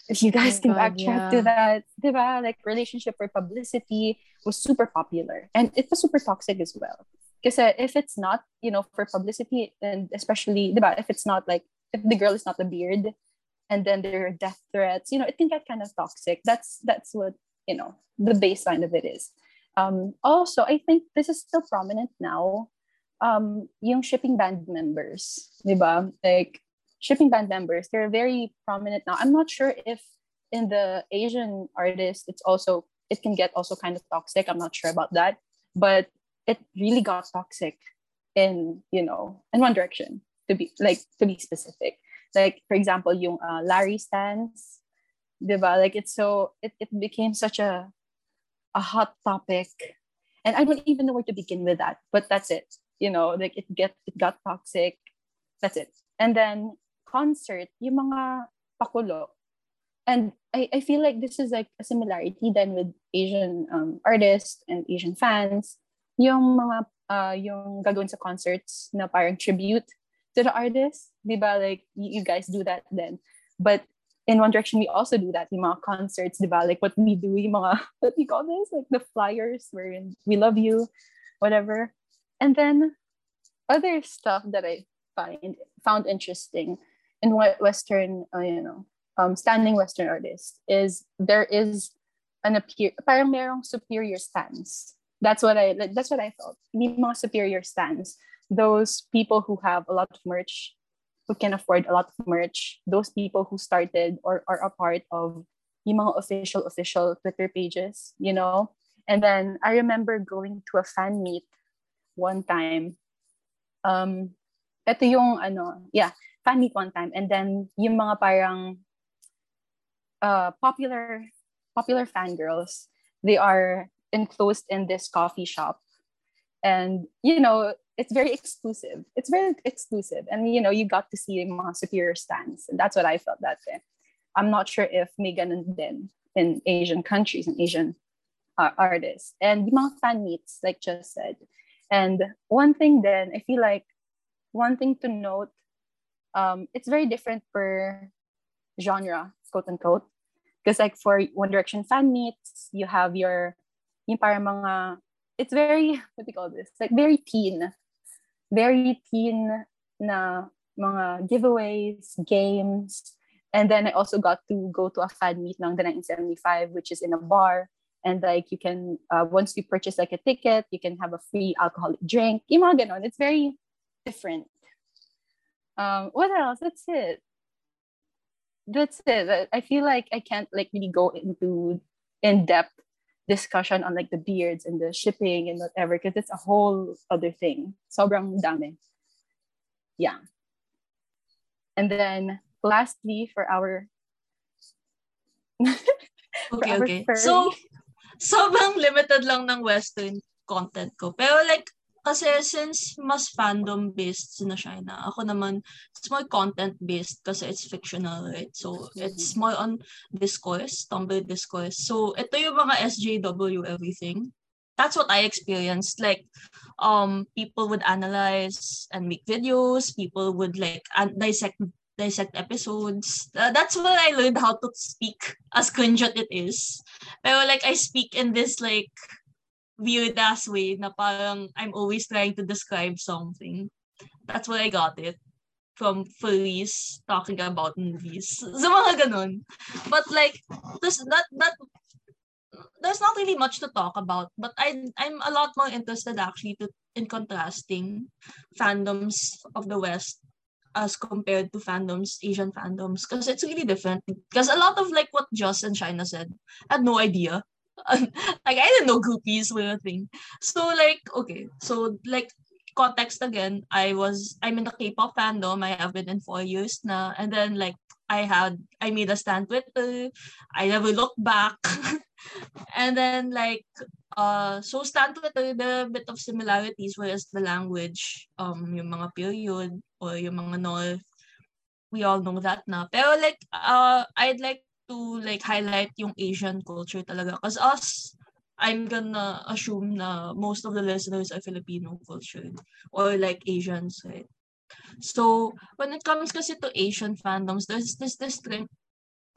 If you guys oh can God, backtrack yeah. to that, di ba? Like relationship or publicity was super popular. And it was super toxic as well. Because if it's not, you know, for publicity, and especially, di ba, if it's not like, if the girl is not a beard, and then there are death threats, you know, it can get kind of toxic. That's that's what, you know, the baseline of it is. Um, also, I think this is still prominent now um, yung shipping band members, di ba? Like, shipping band members, they're very prominent now. I'm not sure if in the Asian artists, it's also, it can get also kind of toxic. I'm not sure about that. But it really got toxic in, you know, in one direction, to be, like, to be specific. Like, for example, yung uh, Larry stands, ba? Like, it's so, it, it became such a, a hot topic. And I don't even know where to begin with that, but that's it. You know like it get it got toxic. That's it. And then concert yung mga pakulo. And I, I feel like this is like a similarity then with Asian um, artists and Asian fans. Yung mga uh, yung gagawin sa concerts na parang tribute to the artist di ba like you, you guys do that then but in one direction we also do that yung mga concerts di ba like what we do yung mga what we call this like the flyers wherein we love you whatever and then other stuff that I find found interesting in what Western, uh, you know, um, standing Western artists is there is an appear, parang merong superior stance. That's what I that's what I felt. May mga superior stance. Those people who have a lot of merch, who can afford a lot of merch. Those people who started or are a part of yung official official Twitter pages, you know. And then I remember going to a fan meet one time. Um, ito yung ano, yeah, fan meet one time. And then yung mga parang uh, popular popular fangirls, they are enclosed in this coffee shop. And, you know, it's very exclusive. It's very exclusive. And, you know, you got to see mga superior stans. And that's what I felt that day. I'm not sure if may ganun din in Asian countries and Asian uh, artists. And mga fan meets, like just said, and one thing then, I feel like one thing to note, um, it's very different per genre, quote unquote. Because like for One Direction fan meets, you have your, yung parang mga, it's very, what do you call this? Like very teen. Very teen na mga giveaways, games. And then I also got to go to a fan meet ng the 1975, which is in a bar. And like you can uh, once you purchase like a ticket you can have a free alcoholic drink. Yung it's very different. Um what else? That's it. That's it. I feel like i can't like really go into in-depth discussion on like the beards and the shipping and whatever because it's a whole other thing. Sobrang dami. Yeah. And then lastly for our okay okay. so sobrang limited lang ng Western content ko. Pero like, kasi since mas fandom-based na China, ako naman, it's more content-based kasi it's fictional, right? So, it's more on discourse, Tumblr discourse. So, ito yung mga SJW everything. That's what I experienced. Like, um, people would analyze and make videos. People would like dissect dissect episodes. Uh, that's where I learned how to speak as cringeot it is. Pero like I speak in this like weird ass way na parang I'm always trying to describe something. That's where I got it from furries talking about movies. So mga ganun. But like there's that that there's not really much to talk about, but I I'm a lot more interested actually to in contrasting fandoms of the West as compared to fandoms, Asian fandoms, because it's really different. Because a lot of like what Jus and Shaina said, I had no idea. like I didn't know groupies were a thing. So like okay, so like context again, I was I'm in the K-pop fandom. I have been in four years now, and then like I had I made a stan Twitter. I never looked back, and then like uh so stan Twitter the bit of similarities whereas the language um yung mga period or yung mga null we all know that na. Pero like uh I'd like to like highlight yung Asian culture talaga because us I'm gonna assume na most of the listeners are Filipino culture or like Asians, right? So when it comes kasi to Asian fandoms, there's this distinct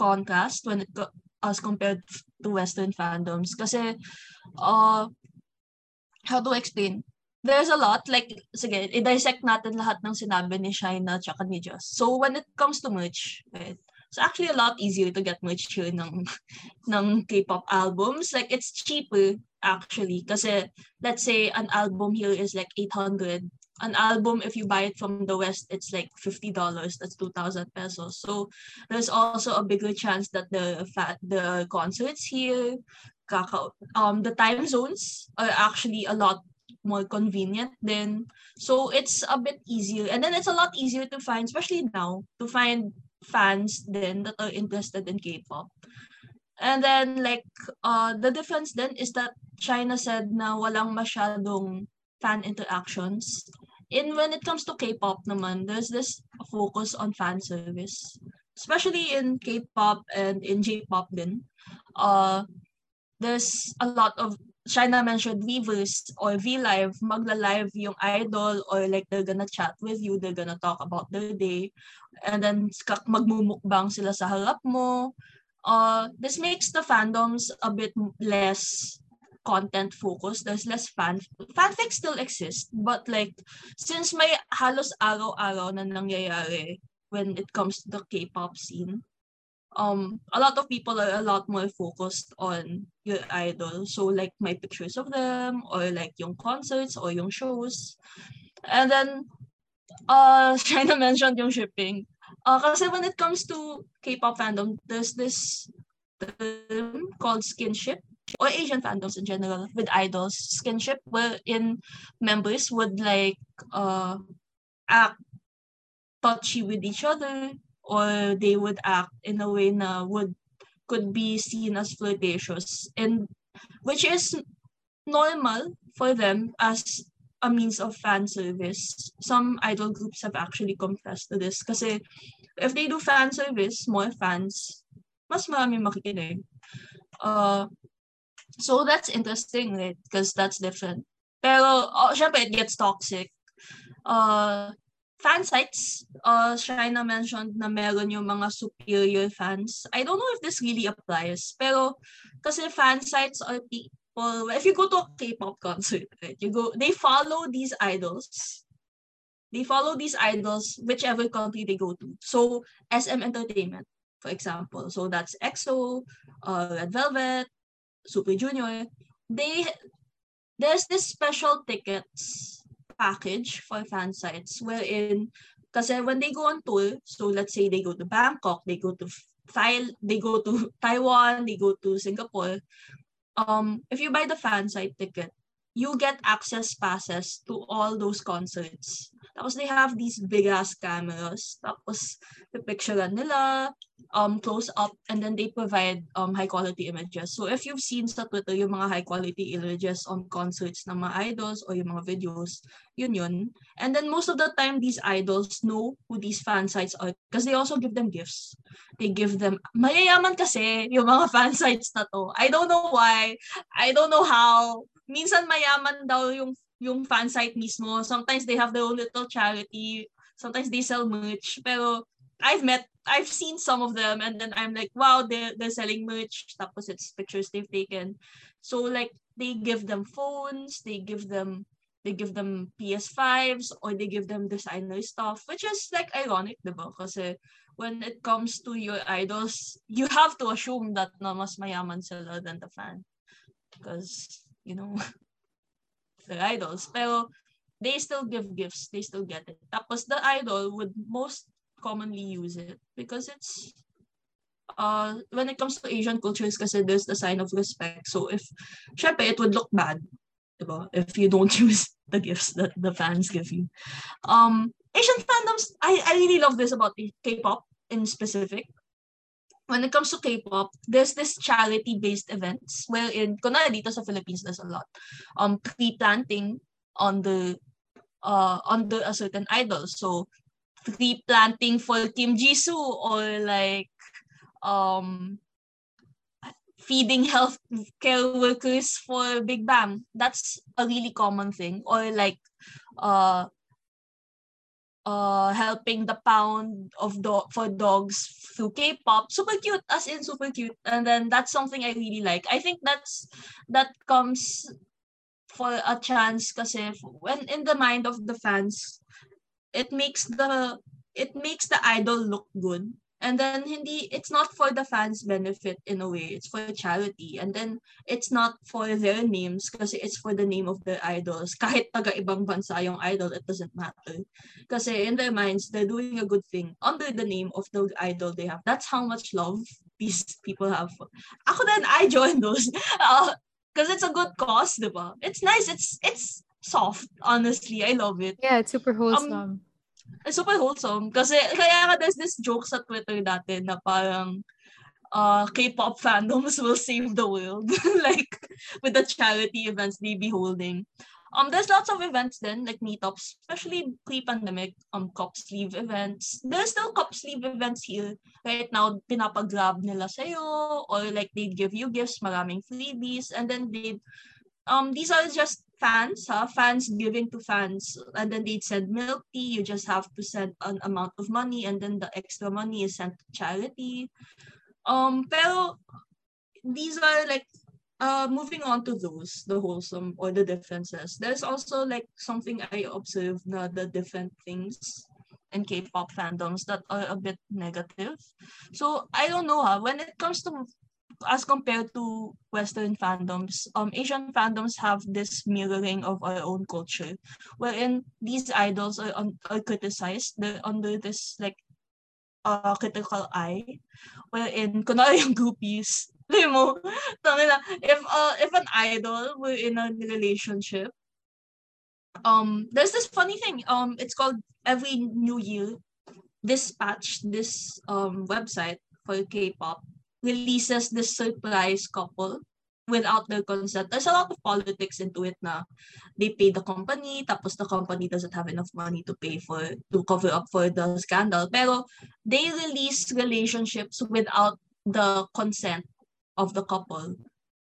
contrast when it as compared to Western fandoms. Kasi, uh, how do I explain? There's a lot, like, sige, i-dissect natin lahat ng sinabi ni Shaina tsaka ni Just. So when it comes to merch, right, it's actually a lot easier to get merch ng, ng K-pop albums. Like, it's cheaper, actually. Kasi, let's say, an album here is like 800. An album, if you buy it from the West, it's like $50. That's 2,000 pesos. So, there's also a bigger chance that the fat, the concerts here, um, the time zones are actually a lot more convenient then so it's a bit easier and then it's a lot easier to find especially now to find fans then that are interested in K-pop. And then like uh the difference then is that China said na walang masyadong fan interactions. In when it comes to K-pop naman, there's this focus on fan service. Especially in K-pop and in J-pop din. Uh there's a lot of China mentioned Weverse or V-Live, magla-live yung idol or like they're gonna chat with you, they're gonna talk about their day, and then magmumukbang sila sa harap mo. Uh, this makes the fandoms a bit less content focused. There's less fan fanfic still exists, but like since may halos araw-araw na nangyayari when it comes to the K-pop scene, um a lot of people are a lot more focused on your idol. So like my pictures of them or like yung concerts or yung shows. And then uh China mentioned yung shipping. Uh kasi when it comes to K-pop fandom there's this term called skinship or Asian fandoms in general with idols. Skinship wherein members would like uh act touchy with each other or they would act in a way na would could be seen as flirtatious and which is normal for them as a means of fan service. Some idol groups have actually confessed to this kasi if they do fan service, more fans, mas marami makikinig. Uh, so that's interesting, right? Because that's different. Pero, oh, syempre, it gets toxic. Uh, fan sites, uh, China mentioned na meron yung mga superior fans. I don't know if this really applies, pero kasi fan sites are people, if you go to a K-pop concert, right, you go, they follow these idols. They follow these idols whichever country they go to. So, SM Entertainment, for example. So, that's EXO, uh, Red Velvet, Super Junior. They, there's this special tickets package for fan sites wherein kasi when they go on tour, so let's say they go to Bangkok, they go to Thai, they go to Taiwan, they go to Singapore. Um, if you buy the fan site ticket, you get access passes to all those concerts. Tapos they have these big ass cameras. Tapos pipicturean nila, um, close up, and then they provide um, high quality images. So if you've seen sa Twitter yung mga high quality images on concerts ng mga idols or yung mga videos, yun yun. And then most of the time, these idols know who these fan sites are because they also give them gifts. They give them, mayayaman kasi yung mga fan sites na to. I don't know why. I don't know how minsan mayaman daw yung yung fan site mismo. Sometimes they have their own little charity. Sometimes they sell merch. Pero I've met, I've seen some of them and then I'm like, wow, they're, they're selling merch. Tapos it's pictures they've taken. So like, they give them phones, they give them, they give them PS5s or they give them designer stuff, which is like ironic, diba? Kasi when it comes to your idols, you have to assume that na mas mayaman sila than the fan. Because you know, the idols. Pero they still give gifts. They still get it. Tapos the idol would most commonly use it because it's uh when it comes to Asian cultures kasi there's the sign of respect. So if syempre it would look bad diba? If you don't use the gifts that the fans give you. Um, Asian fandoms, I, I really love this about K-pop in specific. When it comes to K-pop, there's this charity-based events wherein, kunwari dito sa Philippines, there's a lot. Um, tree planting on the uh under a certain idol. So tree planting for Kim Jisoo or like um feeding health care workers for Big Bang. That's a really common thing. Or like uh uh helping the pound of dog for dogs through K-pop. Super cute, as in super cute. And then that's something I really like. I think that's that comes for a chance kasi when in the mind of the fans, it makes the it makes the idol look good and then hindi it's not for the fans benefit in a way. It's for charity. And then it's not for their names kasi it's for the name of the idols. Kahit taga ibang bansa yung idol it doesn't matter. Kasi in their minds they're doing a good thing under the name of the idol they have. That's how much love these people have. Ako then I join those. Because uh, it's a good cause diba it's nice. It's it's soft. Honestly I love it. Yeah it's super wholesome. Um, super wholesome. Kasi, kaya nga there's this joke sa Twitter dati na parang, uh, K-pop fandoms will save the world. like, with the charity events they be holding. Um, there's lots of events then, like meetups, especially pre-pandemic, um, cup sleeve events. There's still cup sleeve events here. Right now, pinapag-grab nila sa'yo, or like they'd give you gifts, maraming freebies, and then they um, these are just fans, huh? fans giving to fans. And then they'd send milk tea. You just have to send an amount of money and then the extra money is sent to charity. Um, pero these are like uh moving on to those, the wholesome or the differences. There's also like something I observed the different things in K-pop fandoms that are a bit negative. So I don't know huh? when it comes to as compared to Western fandoms, um, Asian fandoms have this mirroring of our own culture, wherein these idols are, are criticized. They're under this like uh, critical eye, wherein kunwari yung groupies, mo, if uh, if an idol were in a relationship, um, there's this funny thing. Um, it's called every New Year. Dispatch this um website for K-pop releases this surprise couple without their consent. There's a lot of politics into it na they pay the company, tapos the company doesn't have enough money to pay for, to cover up for the scandal. Pero they release relationships without the consent of the couple.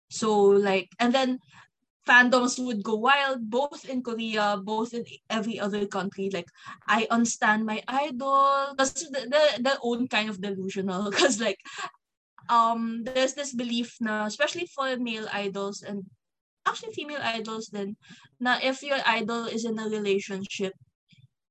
So like, and then fandoms would go wild both in Korea, both in every other country. Like, I understand my idol. That's the, the, their own kind of delusional. Because like, um there's this belief na especially for male idols and actually female idols then na if your idol is in a relationship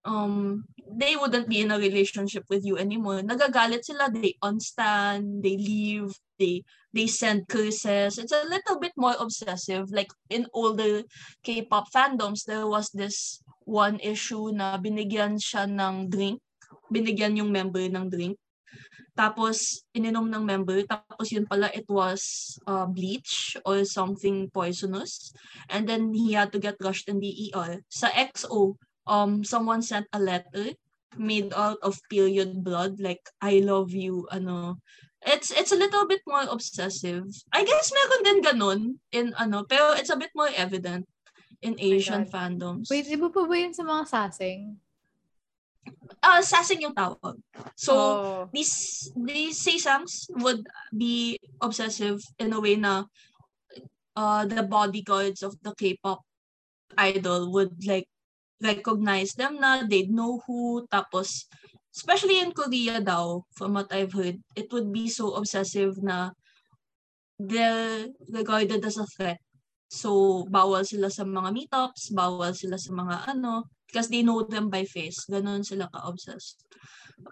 um they wouldn't be in a relationship with you anymore. Nagagalit sila they unstand they leave they they send curses. It's a little bit more obsessive. Like in older K-pop fandoms there was this one issue na binigyan siya ng drink binigyan yung member ng drink tapos, ininom ng member. Tapos, yun pala, it was uh, bleach or something poisonous. And then, he had to get rushed in the ER. Sa XO, um, someone sent a letter made out of period blood. Like, I love you, ano. It's, it's a little bit more obsessive. I guess meron din ganun in, ano, pero it's a bit more evident in Asian oh fandoms. Wait, iba pa ba yun sa mga sasing? Uh, sasing yung tawag. So, oh. these, these sasangs would be obsessive in a way na uh, the bodyguards of the K-pop idol would like recognize them na, they'd know who, tapos, especially in Korea daw, from what I've heard, it would be so obsessive na they're regarded as a threat. So, bawal sila sa mga meetups, bawal sila sa mga ano, because they know them by face. Ganon sila ka-obsessed.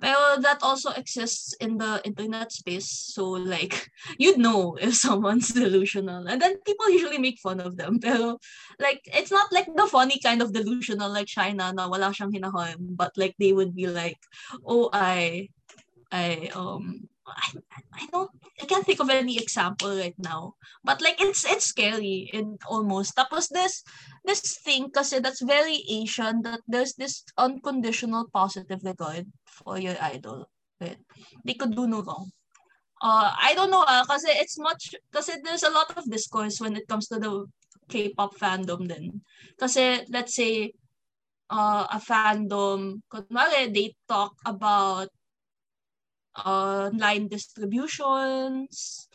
Pero that also exists in the internet space. So like, you'd know if someone's delusional. And then people usually make fun of them. Pero like, it's not like the funny kind of delusional like China na wala siyang hinaharm. But like, they would be like, oh, I, I, um, I, I don't I can't think of any example right now. But like it's it's scary in almost. Tapos this this thing kasi that's very Asian that there's this unconditional positive regard for your idol. Right? They could do no wrong. Uh, I don't know ah, kasi it's much kasi there's a lot of discourse when it comes to the K-pop fandom then. Kasi let's say uh, a fandom, kunwari, they talk about online distributions,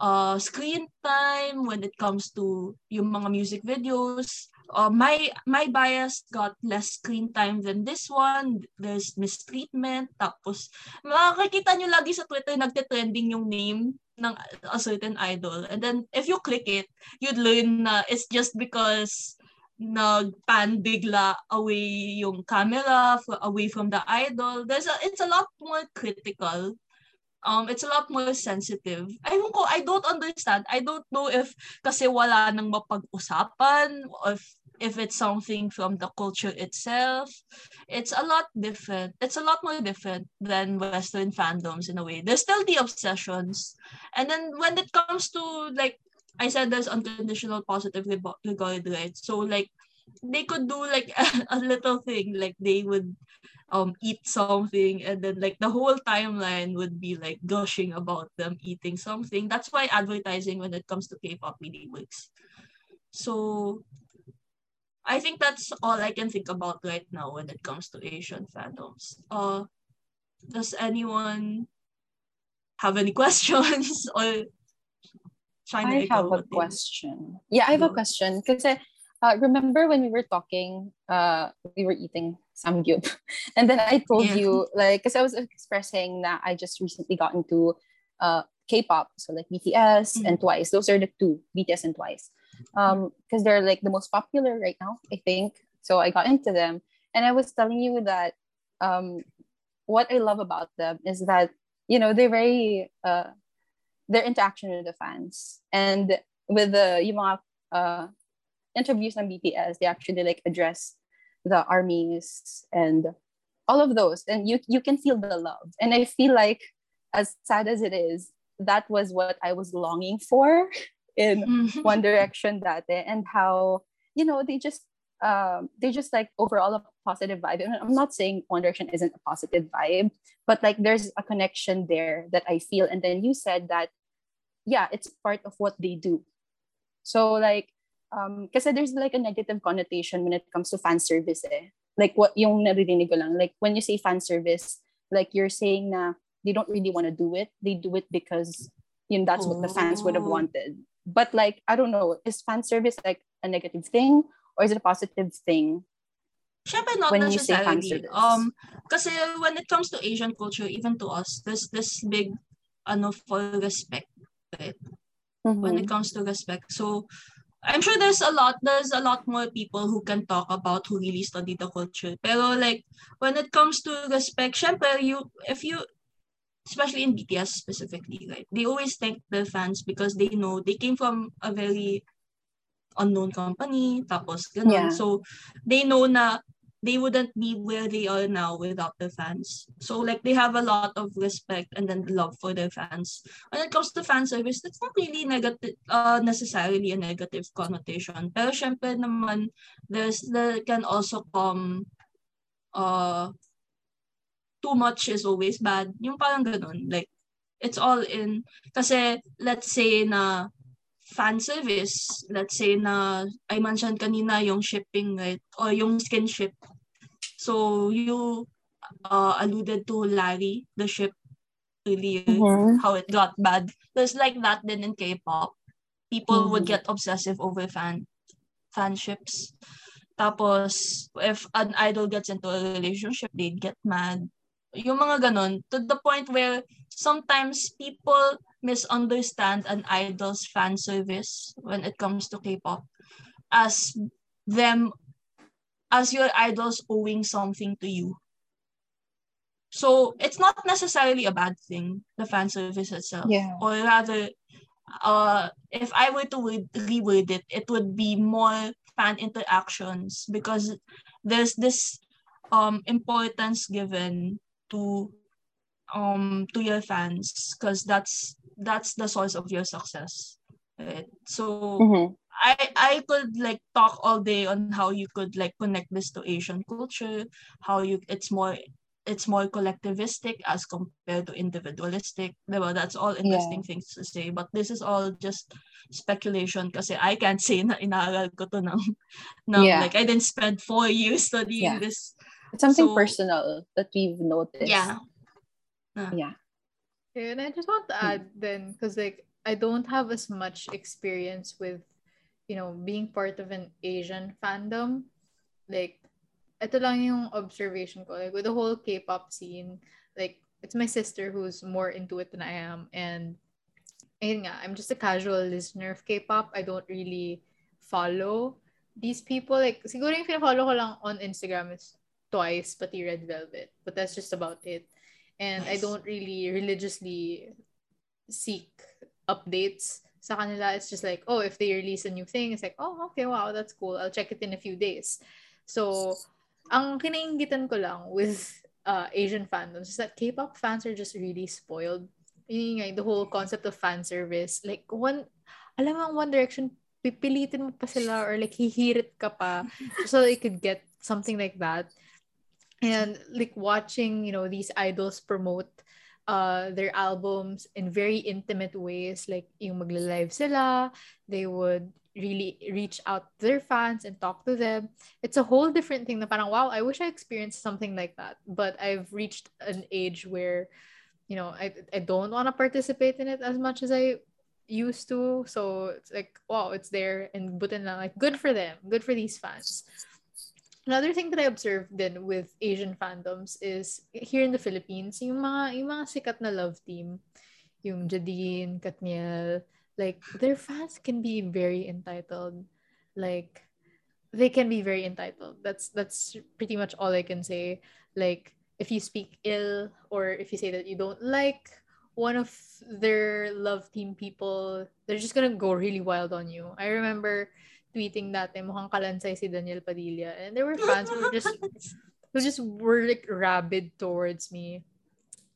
uh, screen time when it comes to yung mga music videos. Uh, my my bias got less screen time than this one. There's mistreatment. Tapos, makikita nyo lagi sa Twitter, nagte-trending yung name ng a certain idol. And then, if you click it, you'd learn na it's just because nag-pan bigla away yung camera for, away from the idol. There's a, it's a lot more critical. Um, it's a lot more sensitive. Don't ko, I don't understand. I don't know if kasi wala nang mapag-usapan if, if it's something from the culture itself. It's a lot different. It's a lot more different than Western fandoms in a way. There's still the obsessions. And then when it comes to like I said there's unconditional positive regard, right? So like they could do like a, a little thing, like they would um eat something and then like the whole timeline would be like gushing about them eating something. That's why advertising when it comes to K-pop really works. So I think that's all I can think about right now when it comes to Asian fandoms. Uh does anyone have any questions or I have a question. Yeah, I have a question. Because uh, remember when we were talking, uh, we were eating samgyup. And then I told yeah. you, like, because I was expressing that I just recently got into uh, K-pop. So like BTS mm-hmm. and Twice. Those are the two, BTS and Twice. Um, Because they're like the most popular right now, I think. So I got into them. And I was telling you that um, what I love about them is that, you know, they're very uh, their interaction with the fans and with the yung mga uh, interviews on BTS they actually like address the armies and all of those. And you you can feel the love. And I feel like as sad as it is that was what I was longing for in mm-hmm. One Direction that day and how you know they just um, they just like overall positive vibe. And I'm not saying One Direction isn't a positive vibe, but like there's a connection there that I feel. And then you said that, yeah, it's part of what they do. So like, um, kasi there's like a negative connotation when it comes to fan service. Eh. Like what yung naririnig ko lang. Like when you say fan service, like you're saying na they don't really want to do it. They do it because you know that's oh. what the fans would have oh. wanted. But like I don't know, is fan service like a negative thing or is it a positive thing? Siyempre not when necessarily. Um, kasi when it comes to Asian culture, even to us, there's this big ano for respect, right? Mm-hmm. When it comes to respect. So, I'm sure there's a lot, there's a lot more people who can talk about who really study the culture. Pero like, when it comes to respect, syempre, you, if you, especially in BTS specifically, right? They always thank their fans because they know they came from a very unknown company, tapos ganun. Yeah. So, they know na they wouldn't be where they are now without their fans. So, like, they have a lot of respect and then love for their fans. When it comes to fan service, that's not really negative, uh, necessarily a negative connotation. Pero, syempre naman, there's, there can also come, uh, too much is always bad. Yung parang ganun. Like, it's all in, kasi, let's say na, fan service, let's say na I mentioned kanina yung shipping, right? Or yung skinship. So you uh, alluded to Larry, the ship earlier, mm-hmm. how it got bad. There's like that then in K-pop. People mm-hmm. would get obsessive over fan fanships. Tapos, if an idol gets into a relationship, they'd get mad. Yung mga ganon, to the point where sometimes people misunderstand an idol's fan service when it comes to K-pop as them as your idols owing something to you. So it's not necessarily a bad thing, the fan service itself. Yeah. Or rather, uh, if I were to reword it, it would be more fan interactions because there's this um importance given to um to your fans because that's that's the source of your success. Right? So Mhm. I I could like talk all day on how you could like connect this to Asian culture, how you it's more it's more collectivistic as compared to individualistic. Diba? That's all interesting things to say. But this is all just speculation kasi I can't say na inaaral ko to ng, ng Yeah. like I didn't spend four years studying Yeah. this. It's something So- personal that we've noticed. Yeah. Yeah. Yeah, and I just want to Hmm. add then, because like I don't have as much experience with, you know, being part of an Asian fandom. Like, ito lang yung observation ko. Like, with the whole K-pop scene, like, it's my sister who's more into it than I am. And, ayun nga, I'm just a casual listener of K-pop. I don't really follow these people. Like, siguro yung follow ko lang on Instagram is Twice, pati Red Velvet. But that's just about it. And I don't really religiously seek updates sa kanila. It's just like, oh, if they release a new thing, it's like, oh, okay, wow, that's cool. I'll check it in a few days. So, ang kinaingitan ko lang with uh, Asian fandoms is that K-pop fans are just really spoiled. Yun nga, the whole concept of fan service. Like, one, alam mo, One Direction, pipilitin mo pa sila or like hihirit ka pa so they could get something like that. And like watching, you know, these idols promote uh their albums in very intimate ways like yung magla-live sila they would really reach out to their fans and talk to them. It's a whole different thing na parang wow I wish I experienced something like that. But I've reached an age where you know I I don't want to participate in it as much as I used to. So it's like wow it's there and butin lang like good for them good for these fans Another thing that I observed then with Asian fandoms is here in the Philippines, yung mga, yung mga sikat na love team, yung Jadine, KathNiel, like their fans can be very entitled. Like they can be very entitled. That's that's pretty much all I can say. Like if you speak ill or if you say that you don't like one of their love team people, they're just gonna go really wild on you. I remember tweeting dati mukhang kalansay si Daniel Padilla and there were fans who were just who just were like rabid towards me.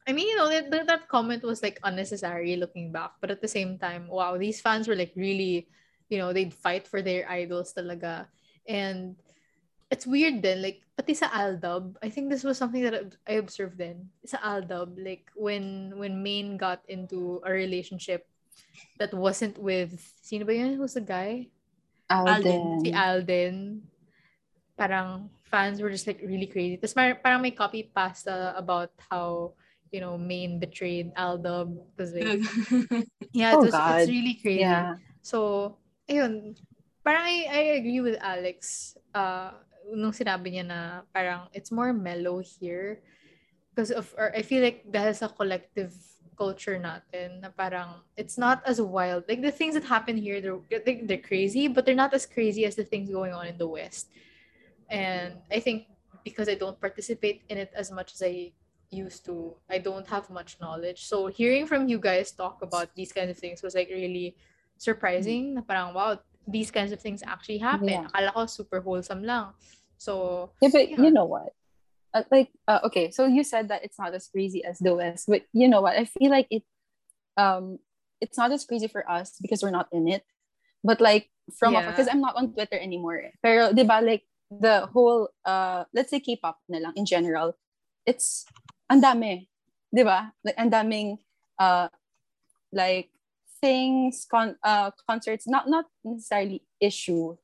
I mean, you know, that, that, comment was like unnecessary looking back, but at the same time, wow, these fans were like really, you know, they'd fight for their idols talaga. And it's weird then, like, pati sa Aldub, I think this was something that I observed then. Sa Aldub, like, when when Maine got into a relationship that wasn't with, sino ba yun? Who's the guy? Alden. si Alden, parang fans were just like really crazy. Tapos mar- parang may copy pasta about how, you know, Maine betrayed Aldub. Tapos like, yeah, it Oh, was, God. it's really crazy. Yeah. So, ayun, parang I, I agree with Alex uh, nung sinabi niya na parang it's more mellow here because of, or I feel like dahil sa collective culture natin na parang it's not as wild. Like the things that happen here, they're, they- they're crazy, but they're not as crazy as the things going on in the West. And I think because I don't participate in it as much as I used to, I don't have much knowledge. So hearing from you guys talk about these kinds of things was like really surprising. Na parang, wow, these kinds of things actually happen. Yeah. Akala ko super wholesome lang. So, Yeah, but Yeah. you know what? Uh, like, uh, okay, so you said that it's not as crazy as the West, but you know what? I feel like it, um, it's not as crazy for us because we're not in it. But like from Yeah. because I'm not on Twitter anymore. Pero, di ba, like the whole, uh, let's say K-pop na lang in general, it's ang dami, di ba? Like ang daming, uh, like things, con, uh, concerts, not not necessarily issue,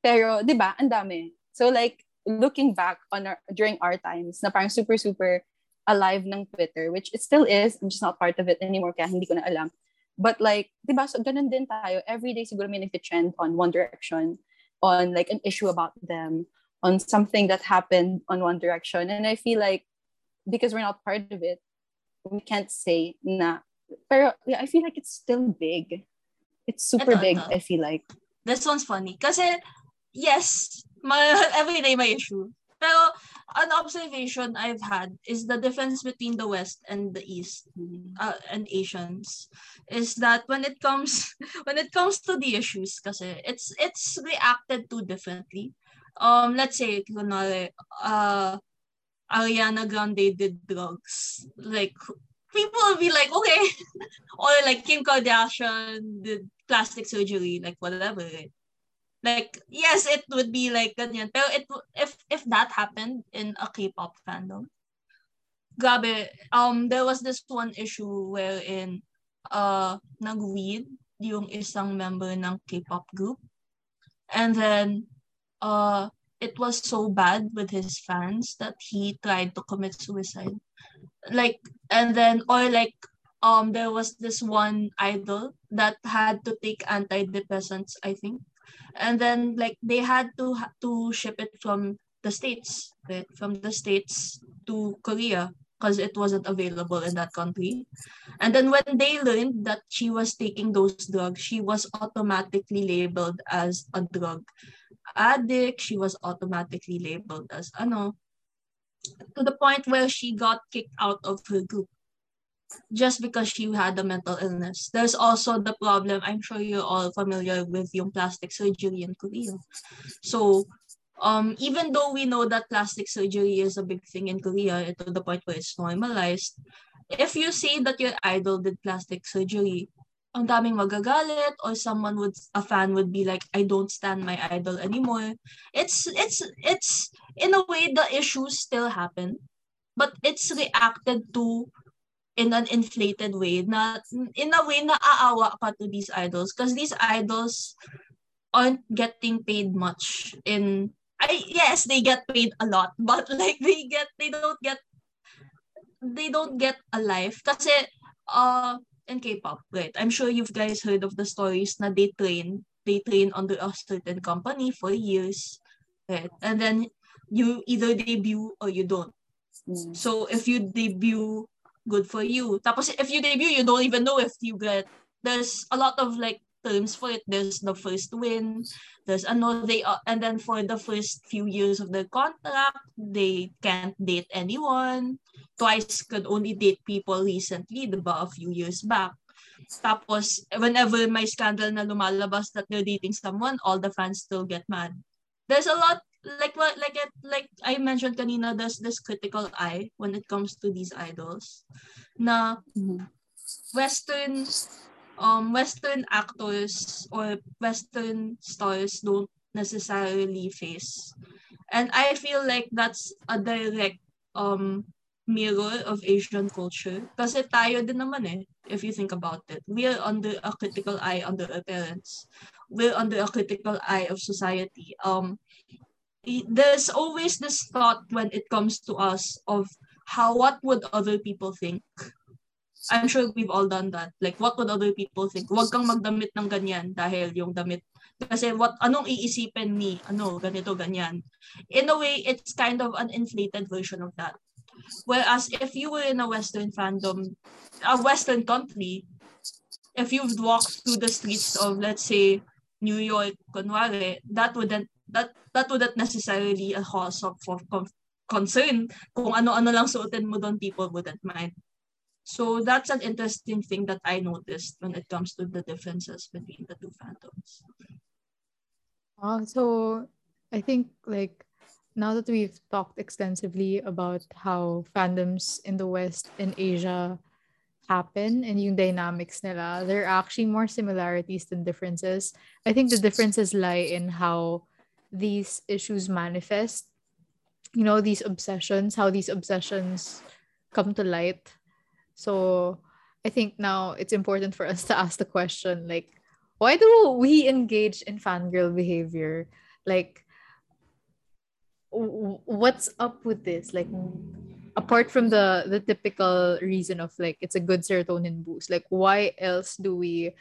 pero di ba? Ang dami. So like looking back on our during our times na parang super super alive ng Twitter which it still is I'm just not part of it anymore kaya hindi ko na alam. But like di ba so ganun din tayo. Every day siguro may nagte-trend on One Direction on like an issue about them on something that happened on One Direction. And I feel like because we're not part of it we can't say na pero yeah, I feel like it's still big. It's super Ito, big ito. I feel like. This one's funny. Kasi, yes, my, everyday may issue. Pero, an observation I've had is the difference between the West and the East uh, and Asians is that when it comes when it comes to the issues kasi it's it's reacted to differently. Um let's say kunwari uh Ariana Grande did drugs like people will be like, okay. or like Kim Kardashian did plastic surgery, like whatever. Right? Like, yes, it would be like ganyan. Pero it, if, if that happened in a K-pop fandom, grabe, um, there was this one issue wherein uh, nag-weed yung isang member ng K-pop group. And then, uh, it was so bad with his fans that he tried to commit suicide. Like, and then, or like, um, there was this one idol that had to take antidepressants, I think. And then, like, they had to to ship it from the states, right? From the states to Korea because it wasn't available in that country. And then when they learned that she was taking those drugs, she was automatically labeled as a drug addict. She was automatically labeled as ano, to the point where she got kicked out of her group just because she had a mental illness. There's also the problem, I'm sure you're all familiar with yung plastic surgery in Korea. So um, even though we know that plastic surgery is a big thing in Korea to the point where it's normalized, if you say that your idol did plastic surgery, ang daming magagalit or someone would a fan would be like I don't stan my idol anymore. It's it's it's in a way the issues still happen, but it's reacted to in an inflated way na in a way na aawa ka to these idols because these idols aren't getting paid much in I yes, they get paid a lot, but like they get they don't get they don't get a life kasi uh in K-pop, right? I'm sure you've guys heard of the stories na they train they train under a certain company for years, right? And then you either debut or you don't. Mm. So if you debut, good for you. Tapos if you debut, you don't even know if you get. There's a lot of like terms for it. There's the first win. There's ano they uh, and then for the first few years of the contract, they can't date anyone. Twice could only date people recently, diba, a few years back. Tapos, whenever may scandal na lumalabas that they're dating someone, all the fans still get mad. There's a lot, like what, like it, like I mentioned kanina, there's this critical eye when it comes to these idols. Na mm-hmm. Western um, Western actors or Western stars don't necessarily face. And I feel like that's a direct um, mirror of Asian culture. Kasi tayo din naman eh, if you think about it. We are under a critical eye under our parents. We're under a critical eye of society. Um, there's always this thought when it comes to us of how what would other people think I'm sure we've all done that. Like, what would other people think? Huwag kang magdamit ng ganyan dahil yung damit. Kasi what, anong iisipin ni, ano, ganito, ganyan. In a way, it's kind of an inflated version of that. Whereas if you were in a Western fandom, a Western country, if you've walked through the streets of, let's say, New York, kunwari, that wouldn't, that, that wouldn't necessarily a cause of, of concern. Kung ano-ano lang suotin mo doon, people wouldn't mind. So that's an interesting thing that I noticed when it comes to the differences between the two fandoms. Uh, so I think like now that we've talked extensively about how fandoms in the West and Asia happen and yung dynamics nila, there are actually more similarities than differences. I think the differences lie in how these issues manifest. You know, these obsessions, how these obsessions come to light so I think now it's important for us to ask the question like, why do we engage in fangirl behavior? Like, what's up with this? Like, apart from the the typical reason of like it's a good serotonin boost, like why else do we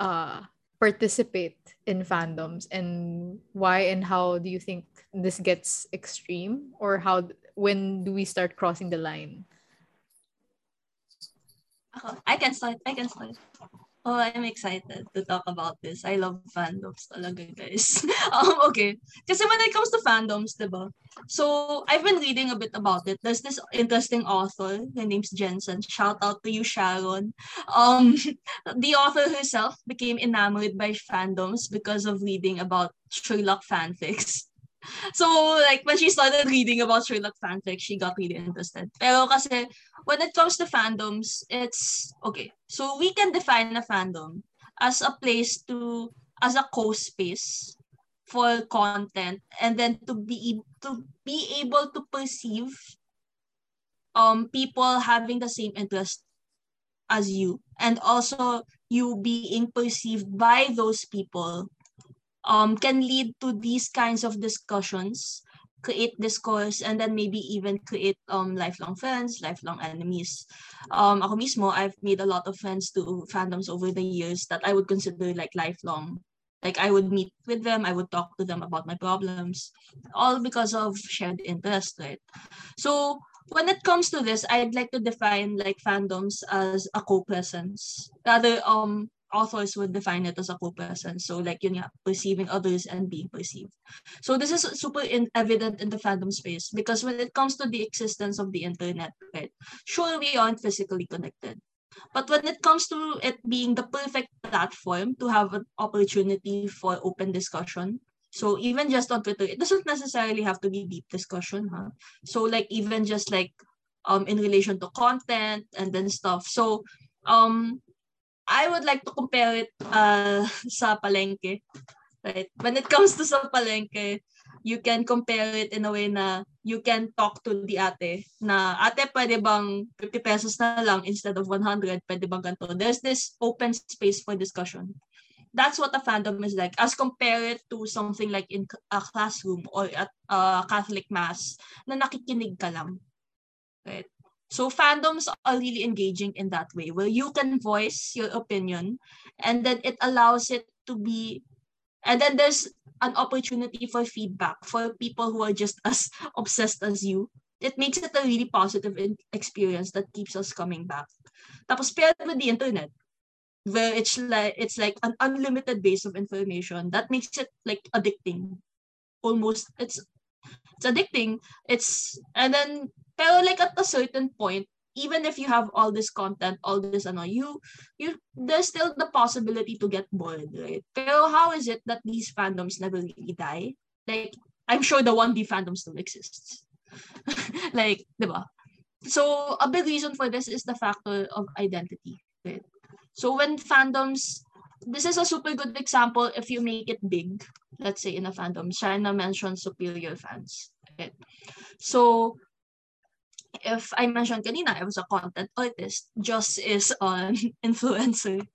uh participate in fandoms and why and how do you think this gets extreme or how when do we start crossing the line? Uh, I can start. I can start. Oh, I'm excited to talk about this. I love fandoms talaga, guys. um, okay. Kasi when it comes to fandoms, diba? So, I've been reading a bit about it. There's this interesting author. Her name's Jensen. Shout out to you, Sharon. Um, the author herself became enamored by fandoms because of reading about Sherlock fanfics. So like when she started reading about Sherlock fanfic, she got really interested. Pero kasi when it comes to fandoms, it's okay. So we can define a fandom as a place to as a co-space for content and then to be to be able to perceive um people having the same interest as you and also you being perceived by those people um, can lead to these kinds of discussions, create discourse, and then maybe even create um, lifelong friends, lifelong enemies. Um, ako mismo, I've made a lot of friends to fandoms over the years that I would consider like lifelong. Like I would meet with them, I would talk to them about my problems, all because of shared interest, right? So when it comes to this, I'd like to define like fandoms as a co-presence. Rather, um, authors would define it as a co-person. So like yun nga, perceiving others and being perceived. So this is super in, evident in the fandom space because when it comes to the existence of the internet, right, sure we aren't physically connected. But when it comes to it being the perfect platform to have an opportunity for open discussion, so even just on Twitter, it doesn't necessarily have to be deep discussion, huh? So like even just like um in relation to content and then stuff. So um I would like to compare it uh, sa palengke. Right? When it comes to sa palengke, you can compare it in a way na you can talk to the ate na ate pwede bang 50 pesos na lang instead of 100 pwede bang ganito? There's this open space for discussion. That's what a fandom is like as compared to something like in a classroom or at a Catholic mass na nakikinig ka lang. Right so fandoms are really engaging in that way where you can voice your opinion and then it allows it to be and then there's an opportunity for feedback for people who are just as obsessed as you. It makes it a really positive experience that keeps us coming back. Tapos paired with the internet, where it's like it's like an unlimited base of information that makes it like addicting. Almost it's it's addicting. It's and then Pero like at a certain point, even if you have all this content, all this ano, you you there's still the possibility to get bored, right? Pero how is it that these fandoms never really die? Like I'm sure the 1D fandom still exists. like, diba? So a big reason for this is the factor of identity. Right? So when fandoms this is a super good example if you make it big, let's say in a fandom. Shaina mentioned superior fans. Right? So if I mentioned kanina, I was a content artist, Jus is an influencer.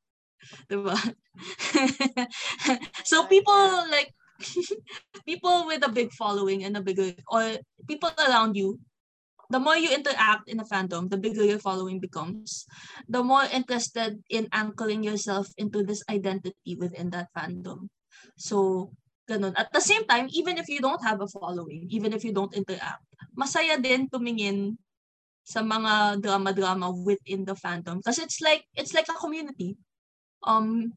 Diba? so people like people with a big following and a bigger or people around you the more you interact in a fandom the bigger your following becomes the more interested in anchoring yourself into this identity within that fandom so ganun at the same time even if you don't have a following even if you don't interact masaya din tumingin sa mga drama-drama within the fandom. Kasi it's like it's like a community. Um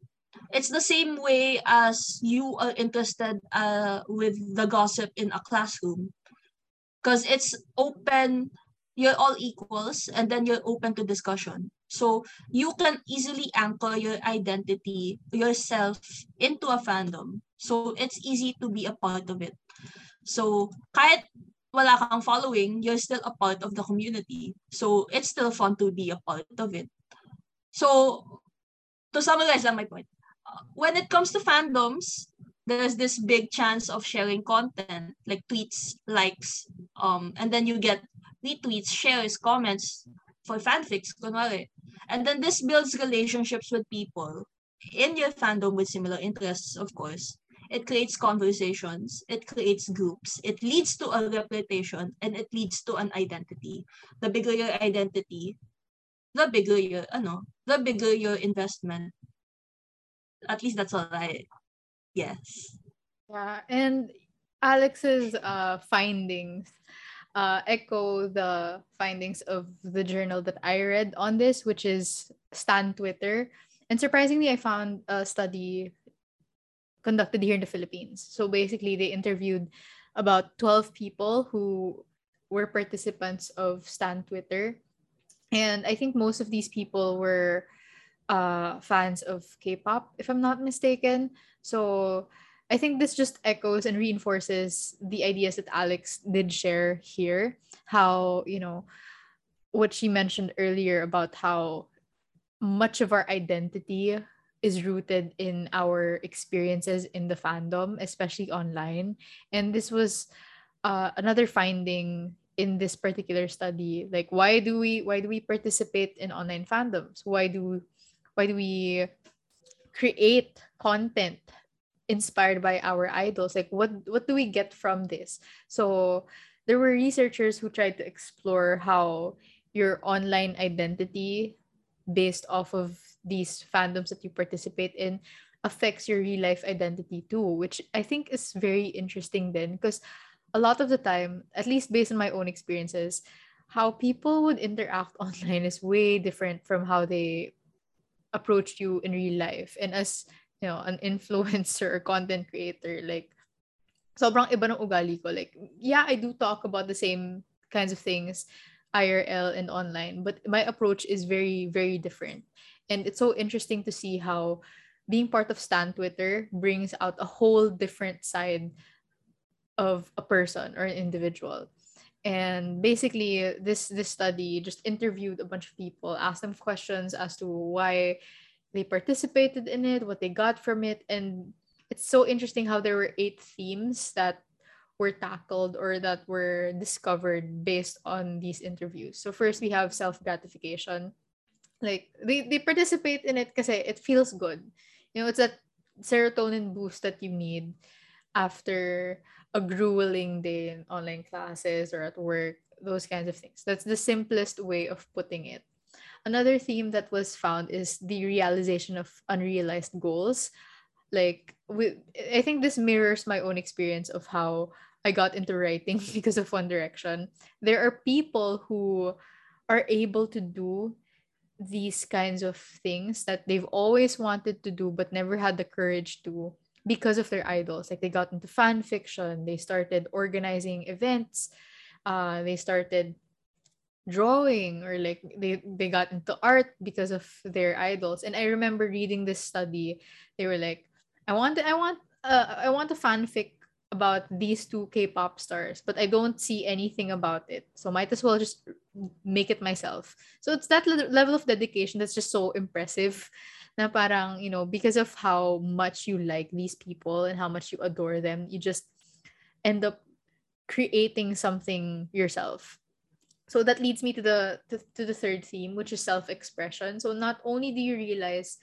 it's the same way as you are interested uh, with the gossip in a classroom. Because it's open you're all equals and then you're open to discussion. So you can easily anchor your identity yourself into a fandom. So it's easy to be a part of it. So kahit wala kang following, you're still a part of the community. So it's still fun to be a part of it. So to summarize on my point, when it comes to fandoms, there's this big chance of sharing content like tweets, likes, um, and then you get retweets, shares, comments for fanfics, kunwari. And then this builds relationships with people in your fandom with similar interests, of course. It creates conversations, it creates groups, it leads to a reputation, and it leads to an identity. The bigger your identity, the bigger your, ano, the bigger your investment. At least that's all I, yes. Yeah, and Alex's uh, findings uh, echo the findings of the journal that I read on this, which is Stan Twitter. And surprisingly, I found a study conducted here in the Philippines. So basically, they interviewed about 12 people who were participants of Stan Twitter. And I think most of these people were uh, fans of K pop, if I'm not mistaken. So I think this just echoes and reinforces the ideas that Alex did share here. How, you know, what she mentioned earlier about how much of our identity is rooted in our experiences in the fandom, especially online. And this was uh, another finding in this particular study. Like, why do we why do we participate in online fandoms? Why do why do we create content inspired by our idols? Like, what what do we get from this? So there were researchers who tried to explore how your online identity based off of these fandoms that you participate in affects your real life identity too, which I think is very interesting then because a lot of the time, at least based on my own experiences, how people would interact online is way different from how they approached you in real life. And as you know, an influencer or content creator, like sobrang iba ng ugali ko. Like, yeah, I do talk about the same kinds of things IRL and online, but my approach is very, very different. And it's so interesting to see how being part of Stan Twitter brings out a whole different side of a person or an individual. And basically, this this study just interviewed a bunch of people, asked them questions as to why they participated in it, what they got from it, and it's so interesting how there were eight themes that were tackled or that were discovered based on these interviews. So first we have self-gratification. Like they, they participate in it because it feels good. You know, it's that serotonin boost that you need after a grueling day in online classes or at work, those kinds of things. That's the simplest way of putting it. Another theme that was found is the realization of unrealized goals. Like with I think this mirrors my own experience of how I got into writing because of One Direction. There are people who are able to do these kinds of things that they've always wanted to do but never had the courage to because of their idols. Like they got into fan fiction, they started organizing events, uh, they started drawing or like they they got into art because of their idols and i remember reading this study they were like i want i want uh, i want a fanfic about these two K-pop stars, but I don't see anything about it. So might as well just make it myself. So it's that le- level of dedication that's just so impressive. Na parang, you know, because of how much you like these people and how much you adore them, you just end up creating something yourself. So that leads me to the to, to the third theme, which is self-expression. So not only do you realize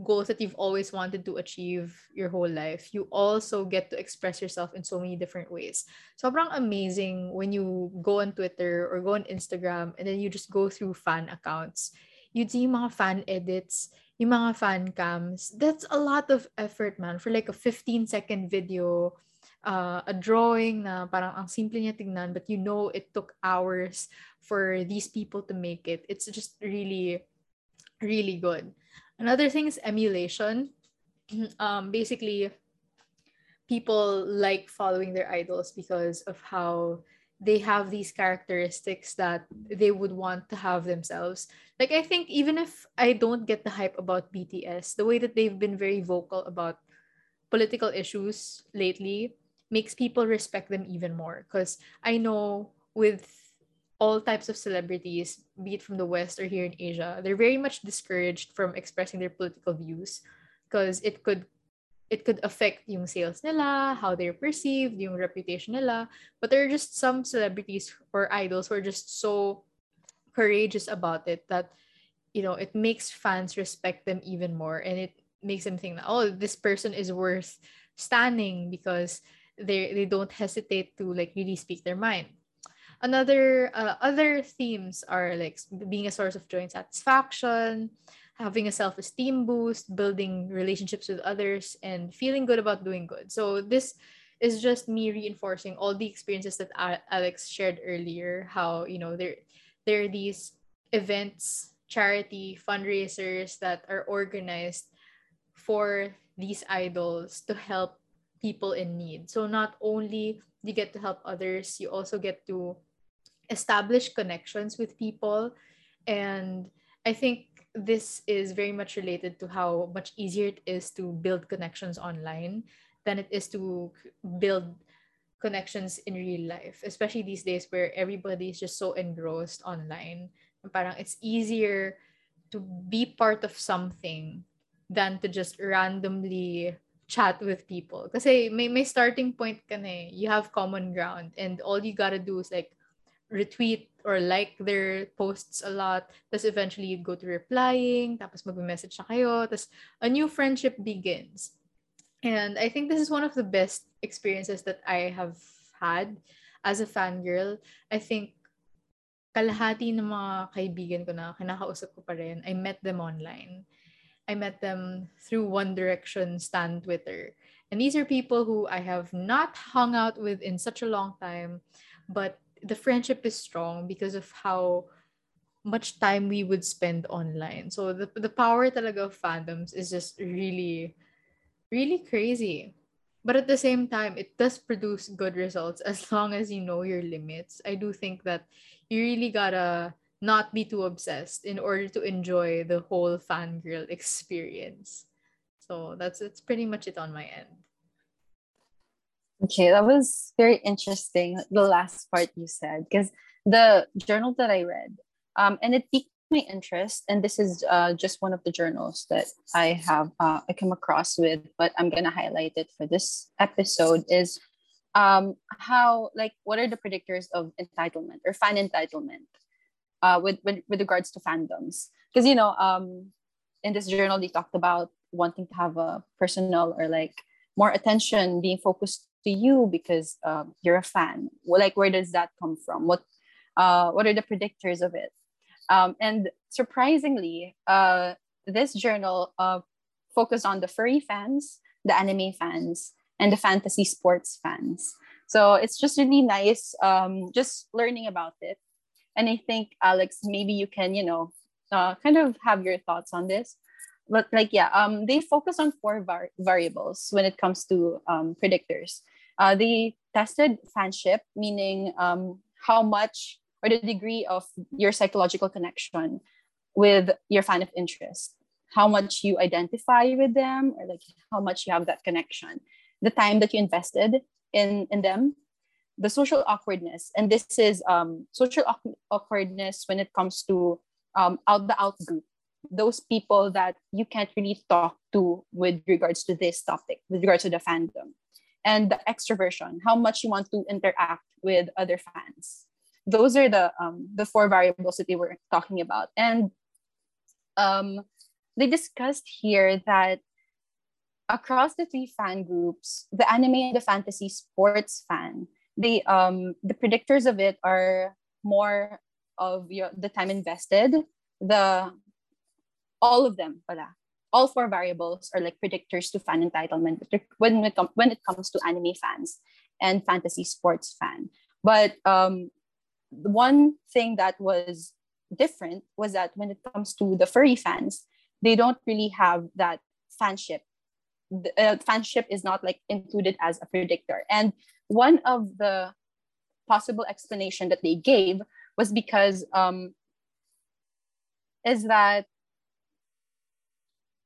goals that you've always wanted to achieve your whole life, you also get to express yourself in so many different ways. Sobrang amazing when you go on Twitter or go on Instagram and then you just go through fan accounts. You see mga fan edits, yung mga fan cams. That's a lot of effort, man. For like a 15 second video, uh, a drawing na parang ang simple niya tingnan, but you know it took hours for these people to make it. It's just really, really good. Another thing is emulation. Um, basically, people like following their idols because of how they have these characteristics that they would want to have themselves. Like I think even if I don't get the hype about BTS, the way that they've been very vocal about political issues lately makes people respect them even more because I know with all types of celebrities, be it from the West or here in Asia, they're very much discouraged from expressing their political views because it could it could affect yung sales nila, how they're perceived, yung reputation nila. But there are just some celebrities or idols who are just so courageous about it that you know it makes fans respect them even more and it makes them think that oh this person is worth stanning because they they don't hesitate to like really speak their mind another uh, other themes are like being a source of joy and satisfaction having a self-esteem boost building relationships with others and feeling good about doing good. So this is just me reinforcing all the experiences that alex shared earlier how you know there there are these events charity fundraisers that are organized for these idols to help people in need. So not only you get to help others you also get to establish connections with people. And I think this is very much related to how much easier it is to build connections online than it is to build connections in real life, especially these days where everybody is just so engrossed online. Parang it's easier to be part of something than to just randomly chat with people. Kasi may, may starting point ka na eh. You have common ground and all you gotta do is like retweet or like their posts a lot. Tapos eventually you'd go to replying, tapos mag-message na kayo, tapos a new friendship begins. And I think this is one of the best experiences that I have had as a fangirl. I think kalahati ng mga kaibigan ko na kinakausap ko pa rin, I met them online. I met them through One Direction Stan Twitter. And these are people who I have not hung out with in such a long time, but the friendship is strong because of how much time we would spend online. So the, the power talaga of fandoms is just really really crazy. But at the same time, it does produce good results as long as you know your limits. I do think that you really gotta not be too obsessed in order to enjoy the whole fangirl experience. So that's it's pretty much it on my end. Okay, that was very interesting. The last part you said, because the journal that I read, um, and it piqued my interest, and this is uh, just one of the journals that I have uh, I come across with, but I'm gonna highlight it for this episode is um, how like what are the predictors of entitlement or fan entitlement uh, with, with with regards to fandoms? Because you know um, in this journal they talked about wanting to have a personal or like more attention being focused to you because um, you're a fan. Like where does that come from? What uh, what are the predictors of it? Um, and surprisingly, uh, this journal uh, focused on the furry fans, the anime fans, and the fantasy sports fans. So it's just really nice um, just learning about it. And I think, Alex, maybe you can, you know, uh, kind of have your thoughts on this. But like, yeah, um, they focus on four var- variables when it comes to um, predictors. Uh, they tested fanship, meaning um, how much or the degree of your psychological connection with your fan of interest. How much you identify with them or like how much you have that connection. The time that you invested in in them. The social awkwardness. And this is um, social awkwardness when it comes to um, out the out group. Those people that you can't really talk to with regards to this topic with regards to the fandom and the extroversion how much you want to interact with other fans. Those are the um, the four variables that they were talking about. And um, they discussed here that across the three fan groups the anime and the fantasy sports fan they um the predictors of it are more of the time invested the all of them all four variables are like predictors to fan entitlement when it, when it comes to anime fans and fantasy sports fan but um one thing that was different was that when it comes to the furry fans, they don't really have that fanship. The, uh, fanship is not like included as a predictor. And one of the possible explanation that they gave was because um, is that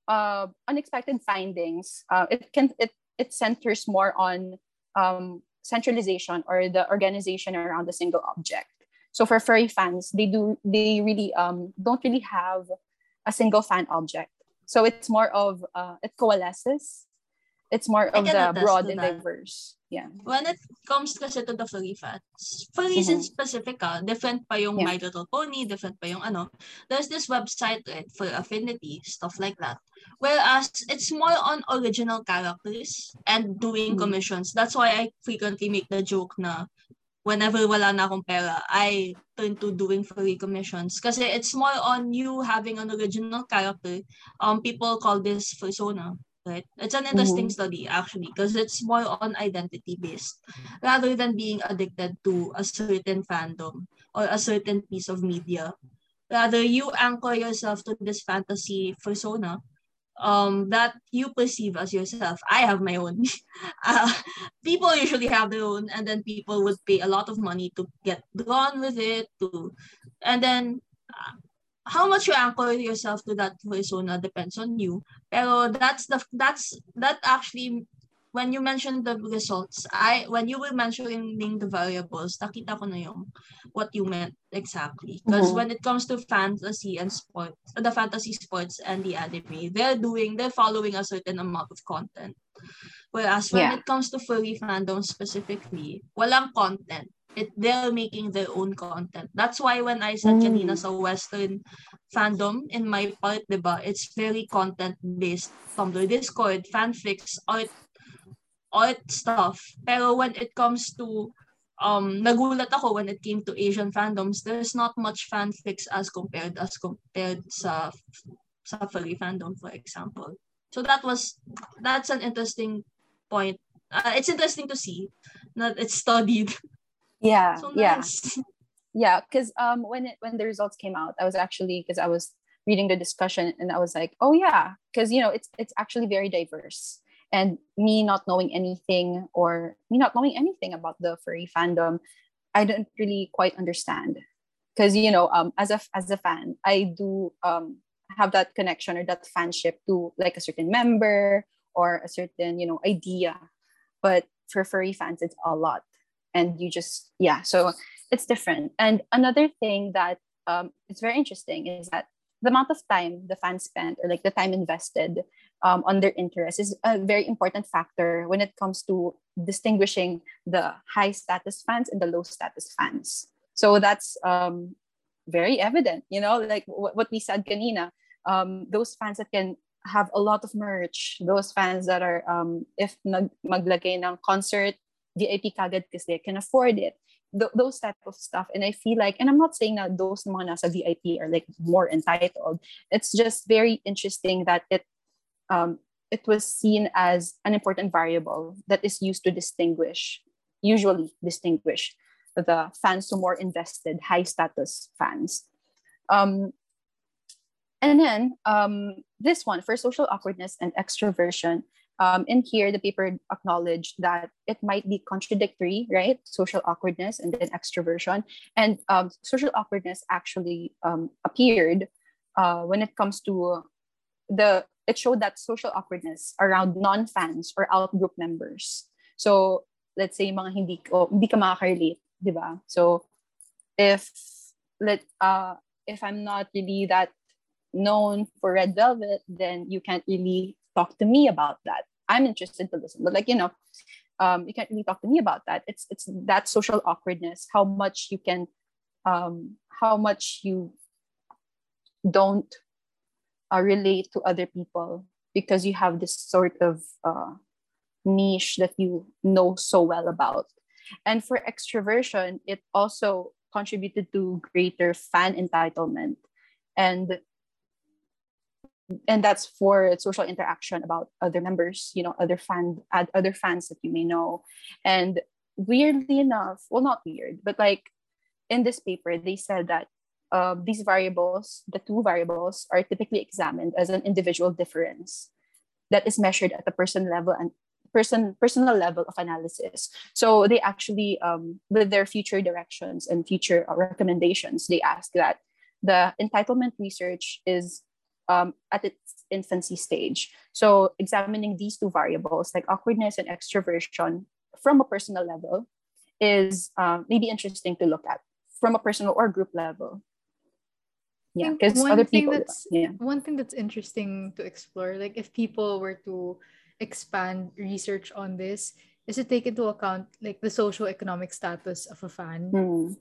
uh, unexpected findings. Uh, it can it it centers more on um, centralization or the organization around a single object. So for furry fans, they do they really um, don't really have a single fan object. So it's more of uh, it coalesces. It's more of the broad and diverse. Yeah. When it comes kasi to the furry fans, furries mm-hmm. in specific, ah, different pa yung yeah. My Little Pony, different pa yung ano. There's this website right, for affinity, stuff like that. Whereas it's more on original characters and doing mm-hmm. commissions. That's why I frequently make the joke na whenever wala na akong pera, I turn to doing free commissions. Kasi it's more on you having an original character. Um, people call this persona, right? It's an interesting mm-hmm. study, actually, because it's more on identity-based rather than being addicted to a certain fandom or a certain piece of media. Rather, you anchor yourself to this fantasy persona um that you perceive as yourself i have my own uh, people usually have their own and then people would pay a lot of money to get drawn with it to and then uh, how much you anchor yourself to that persona depends on you pero that's the that's that actually when you mentioned the results, I when you were mentioning the variables, nakita ko na yung what you meant exactly. Because mm-hmm. when it comes to fantasy and sports, the fantasy sports and the anime, they're doing, they're following a certain amount of content. Whereas when yeah. it comes to furry fandom specifically, walang content. It, they're making their own content. That's why when I said mm. kanina sa Western fandom, in my part, diba, it's very content-based. Tumblr, Discord, fanfics, art art stuff. Pero when it comes to um nagulat ako when it came to Asian fandoms, there's not much fanfics as compared as compared sa sa furry fandom, for example. So that was that's an interesting point. Uh, it's interesting to see that it's studied. Yeah, so nice. yeah, yeah. Because um, when it when the results came out, I was actually because I was reading the discussion and I was like, oh yeah, because you know it's it's actually very diverse and me not knowing anything or me not knowing anything about the furry fandom i don't really quite understand because you know um as a as a fan i do um have that connection or that fanship to like a certain member or a certain you know idea but for furry fans it's a lot and you just yeah so it's different and another thing that um, it's very interesting is that the amount of time the fans spent or like the time invested um, on their interest is a very important factor when it comes to distinguishing the high status fans and the low status fans. So that's um, very evident, you know, like w- what we said, Ganina, um, those fans that can have a lot of merch, those fans that are, um, if nag maglagay ng concert, VIP kagad because they can afford it. Th- those type of stuff. And I feel like, and I'm not saying that those mga nasa VIP are like more entitled. It's just very interesting that it um, it was seen as an important variable that is used to distinguish, usually distinguish the fans who more invested, high status fans. Um, and then um, this one for social awkwardness and extroversion. Um, in here, the paper acknowledged that it might be contradictory, right? Social awkwardness and then extroversion. And um, social awkwardness actually um, appeared uh, when it comes to the it showed that social awkwardness around non-fans or out-group members. So, let's say mga hindi ko hindi ka makaka-relate, 'di ba? So, if let uh if I'm not really that known for Red Velvet, then you can't really talk to me about that. I'm interested to listen, but like you know, um, you can't really talk to me about that. It's it's that social awkwardness, how much you can, um, how much you don't uh, relate to other people because you have this sort of uh, niche that you know so well about. And for extroversion, it also contributed to greater fan entitlement. And and that's for social interaction about other members, you know, other fan other fans that you may know. And weirdly enough, well not weird, but like in this paper, they said that uh, these variables, the two variables, are typically examined as an individual difference that is measured at the person level and person personal level of analysis. So they actually, um, with their future directions and future uh, recommendations, they ask that the entitlement research is um, at its infancy stage. So examining these two variables, like awkwardness and extroversion, from a personal level, is uh, maybe interesting to look at from a personal or group level yeah because other people that's yeah one thing that's interesting to explore like if people were to expand research on this is to take into account like the social economic status of a fan mm.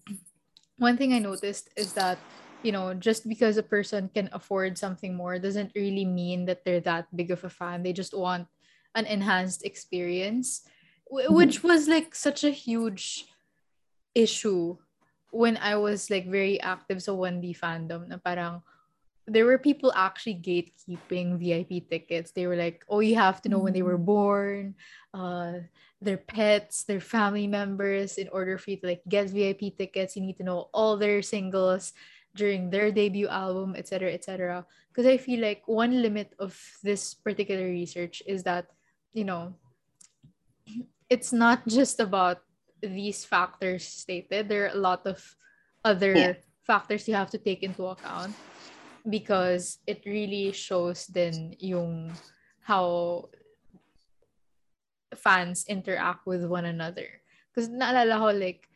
one thing i noticed is that you know just because a person can afford something more doesn't really mean that they're that big of a fan they just want an enhanced experience mm-hmm. which was like such a huge issue when I was like very active sa 1D fandom na parang there were people actually gatekeeping VIP tickets. They were like, oh, you have to know when they were mm. born, uh, their pets, their family members. In order for you to like get VIP tickets, you need to know all their singles during their debut album, etc., etc. Because I feel like one limit of this particular research is that, you know, it's not just about these factors stated, there are a lot of other yeah. factors you have to take into account because it really shows then yung how fans interact with one another. Because naalala ko like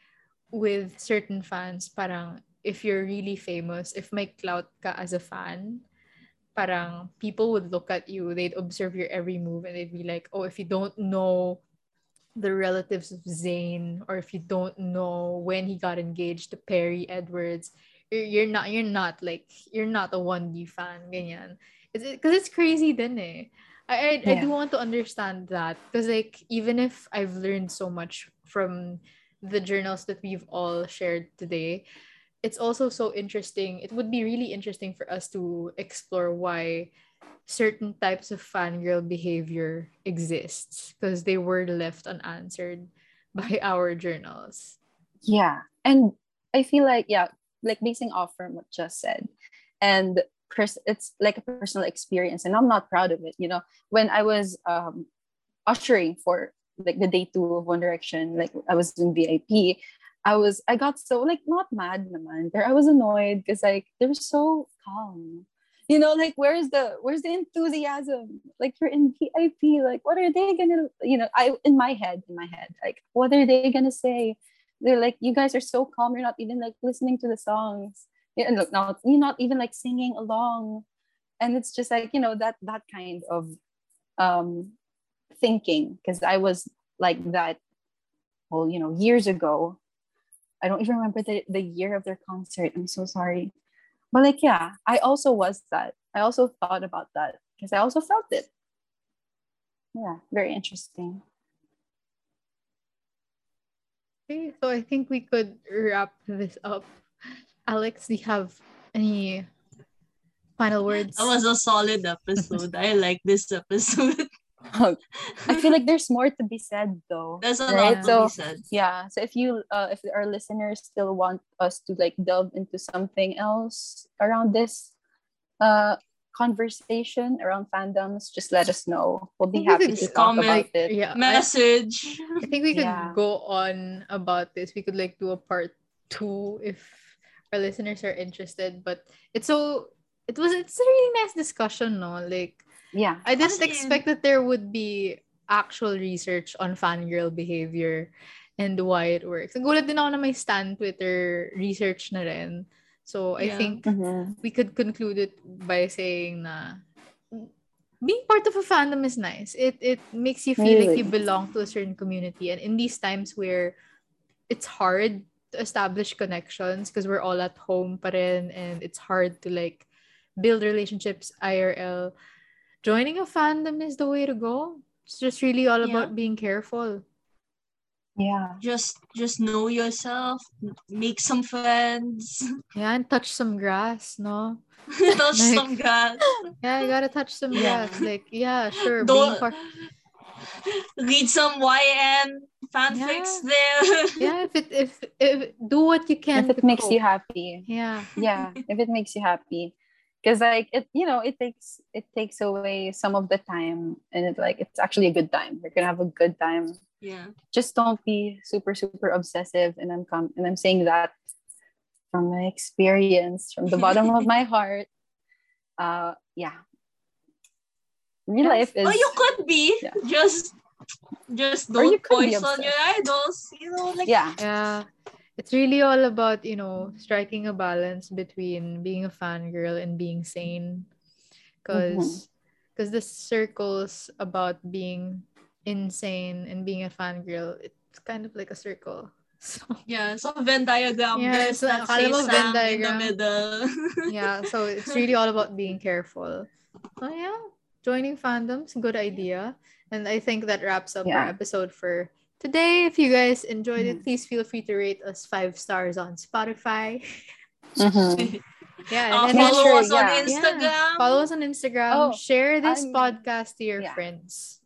with certain fans, parang if you're really famous, if may clout ka as a fan, parang people would look at you, they'd observe your every move and they'd be like, oh, if you don't know the relatives of Zayn or if you don't know when he got engaged to Perrie Edwards, you're, you're not you're not like you're not a 1D fan ganyan. It's because it's crazy then eh. I I, yeah. I do want to understand that because like even if I've learned so much from the journals that we've all shared today, it's also so interesting. It would be really interesting for us to explore why certain types of fangirl behavior exists because they were left unanswered by our journals. Yeah. And I feel like, yeah, like basing off from what just said, and pers- it's like a personal experience, and I'm not proud of it. You know, when I was um, ushering for like the day two of One Direction, like I was in VIP, I was I got so like not mad naman, but I was annoyed because like they're so calm. You know, like where's the where's the enthusiasm? Like you're in VIP, like what are they gonna you know, I in my head, in my head, like what are they gonna say? They're like, you guys are so calm, you're not even like listening to the songs. And look now you're not even like singing along. And it's just like, you know, that that kind of um thinking because I was like that well, you know, years ago I don't even remember the, the year of their concert. I'm so sorry. But like, yeah, I also was that. I also thought about that because I also felt it. Yeah, very interesting. Okay, so I think we could wrap this up. Alex, do you have any final words? That was a solid episode. I like this episode. I feel like there's more to be said though. There's a right? lot so, to be said. Yeah. So if you uh if our listeners still want us to like delve into something else around this uh conversation around fandoms, just let us know. We'll be happy to talk about it. Yeah. Message. I think we could yeah. go on about this. We could like do a part two if our listeners are interested. But it's so it was it's a really nice discussion, no? Like yeah. I didn't expect that there would be actual research on fangirl behavior and why it works. Nagulat din ako na may Stan Twitter research na rin. So I yeah. think mm-hmm. we could conclude it by saying na being part of a fandom is nice. It it makes you feel really? like you belong to a certain community. And in these times where it's hard to establish connections because we're all at home pa rin, and it's hard to like build relationships IRL joining a fandom is the way to go. It's just really all yeah. about being careful. Yeah. Just just know yourself, make some friends. Yeah, and touch some grass, no? touch like, some grass. Yeah, you gotta touch some yeah. grass. Like, yeah, sure. Don't, part... read some YN fanfics yeah. there. yeah, if it if if do what you can. If it makes cope. you happy. Yeah. Yeah. if it makes you happy because like it you know it takes it takes away some of the time and it's like it's actually a good time. You're gonna have a good time. Yeah. Just don't be super super obsessive and i'm com- and i'm saying that from my experience from the bottom of my heart. Uh yeah. Real yes. life is oh you could be. Yeah. just just don't you poison your idols you know like yeah. Yeah it's really all about you know striking a balance between being a fangirl and being sane because because mm-hmm. the circles about being insane and being a fangirl it's kind of like a circle so yeah so venn diagram yeah say venn diagram. in the middle yeah so it's really all about being careful so yeah joining fandoms good idea and i think that wraps up yeah. our episode for today. If you guys enjoyed mm-hmm. it, please feel free to rate us five stars on Spotify. Mm-hmm. yeah, uh, follow sure, us yeah. on Instagram. Yeah. Follow us on Instagram. Oh, Share this I'm, podcast to your yeah. friends.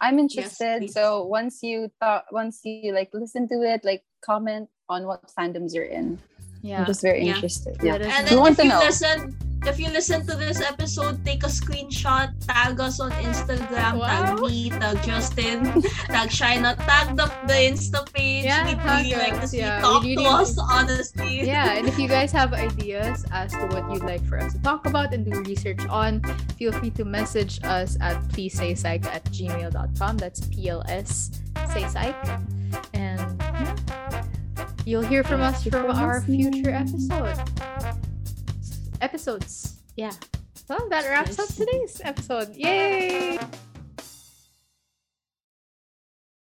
I'm interested. Yes, so once you thought, once you like listen to it, like comment on what fandoms you're in. Yeah, I'm just very interested. Yeah, and then if you know. listen, if you listen to this episode, take a screenshot, tag us on Instagram, Wow. tag me, tag Justin, tag Shaina, tag the, the Insta page. Yeah, We'd tag really like to see Yeah, talk we to really- us, honestly. yeah, and if you guys have ideas as to what you'd like for us to talk about and do research on, feel free to message us at please say psych at gmail.com. That's PLS say psych. And yeah, you'll hear from us from our future episode. Episodes. Yeah. Well, that wraps up today's episode. Yay!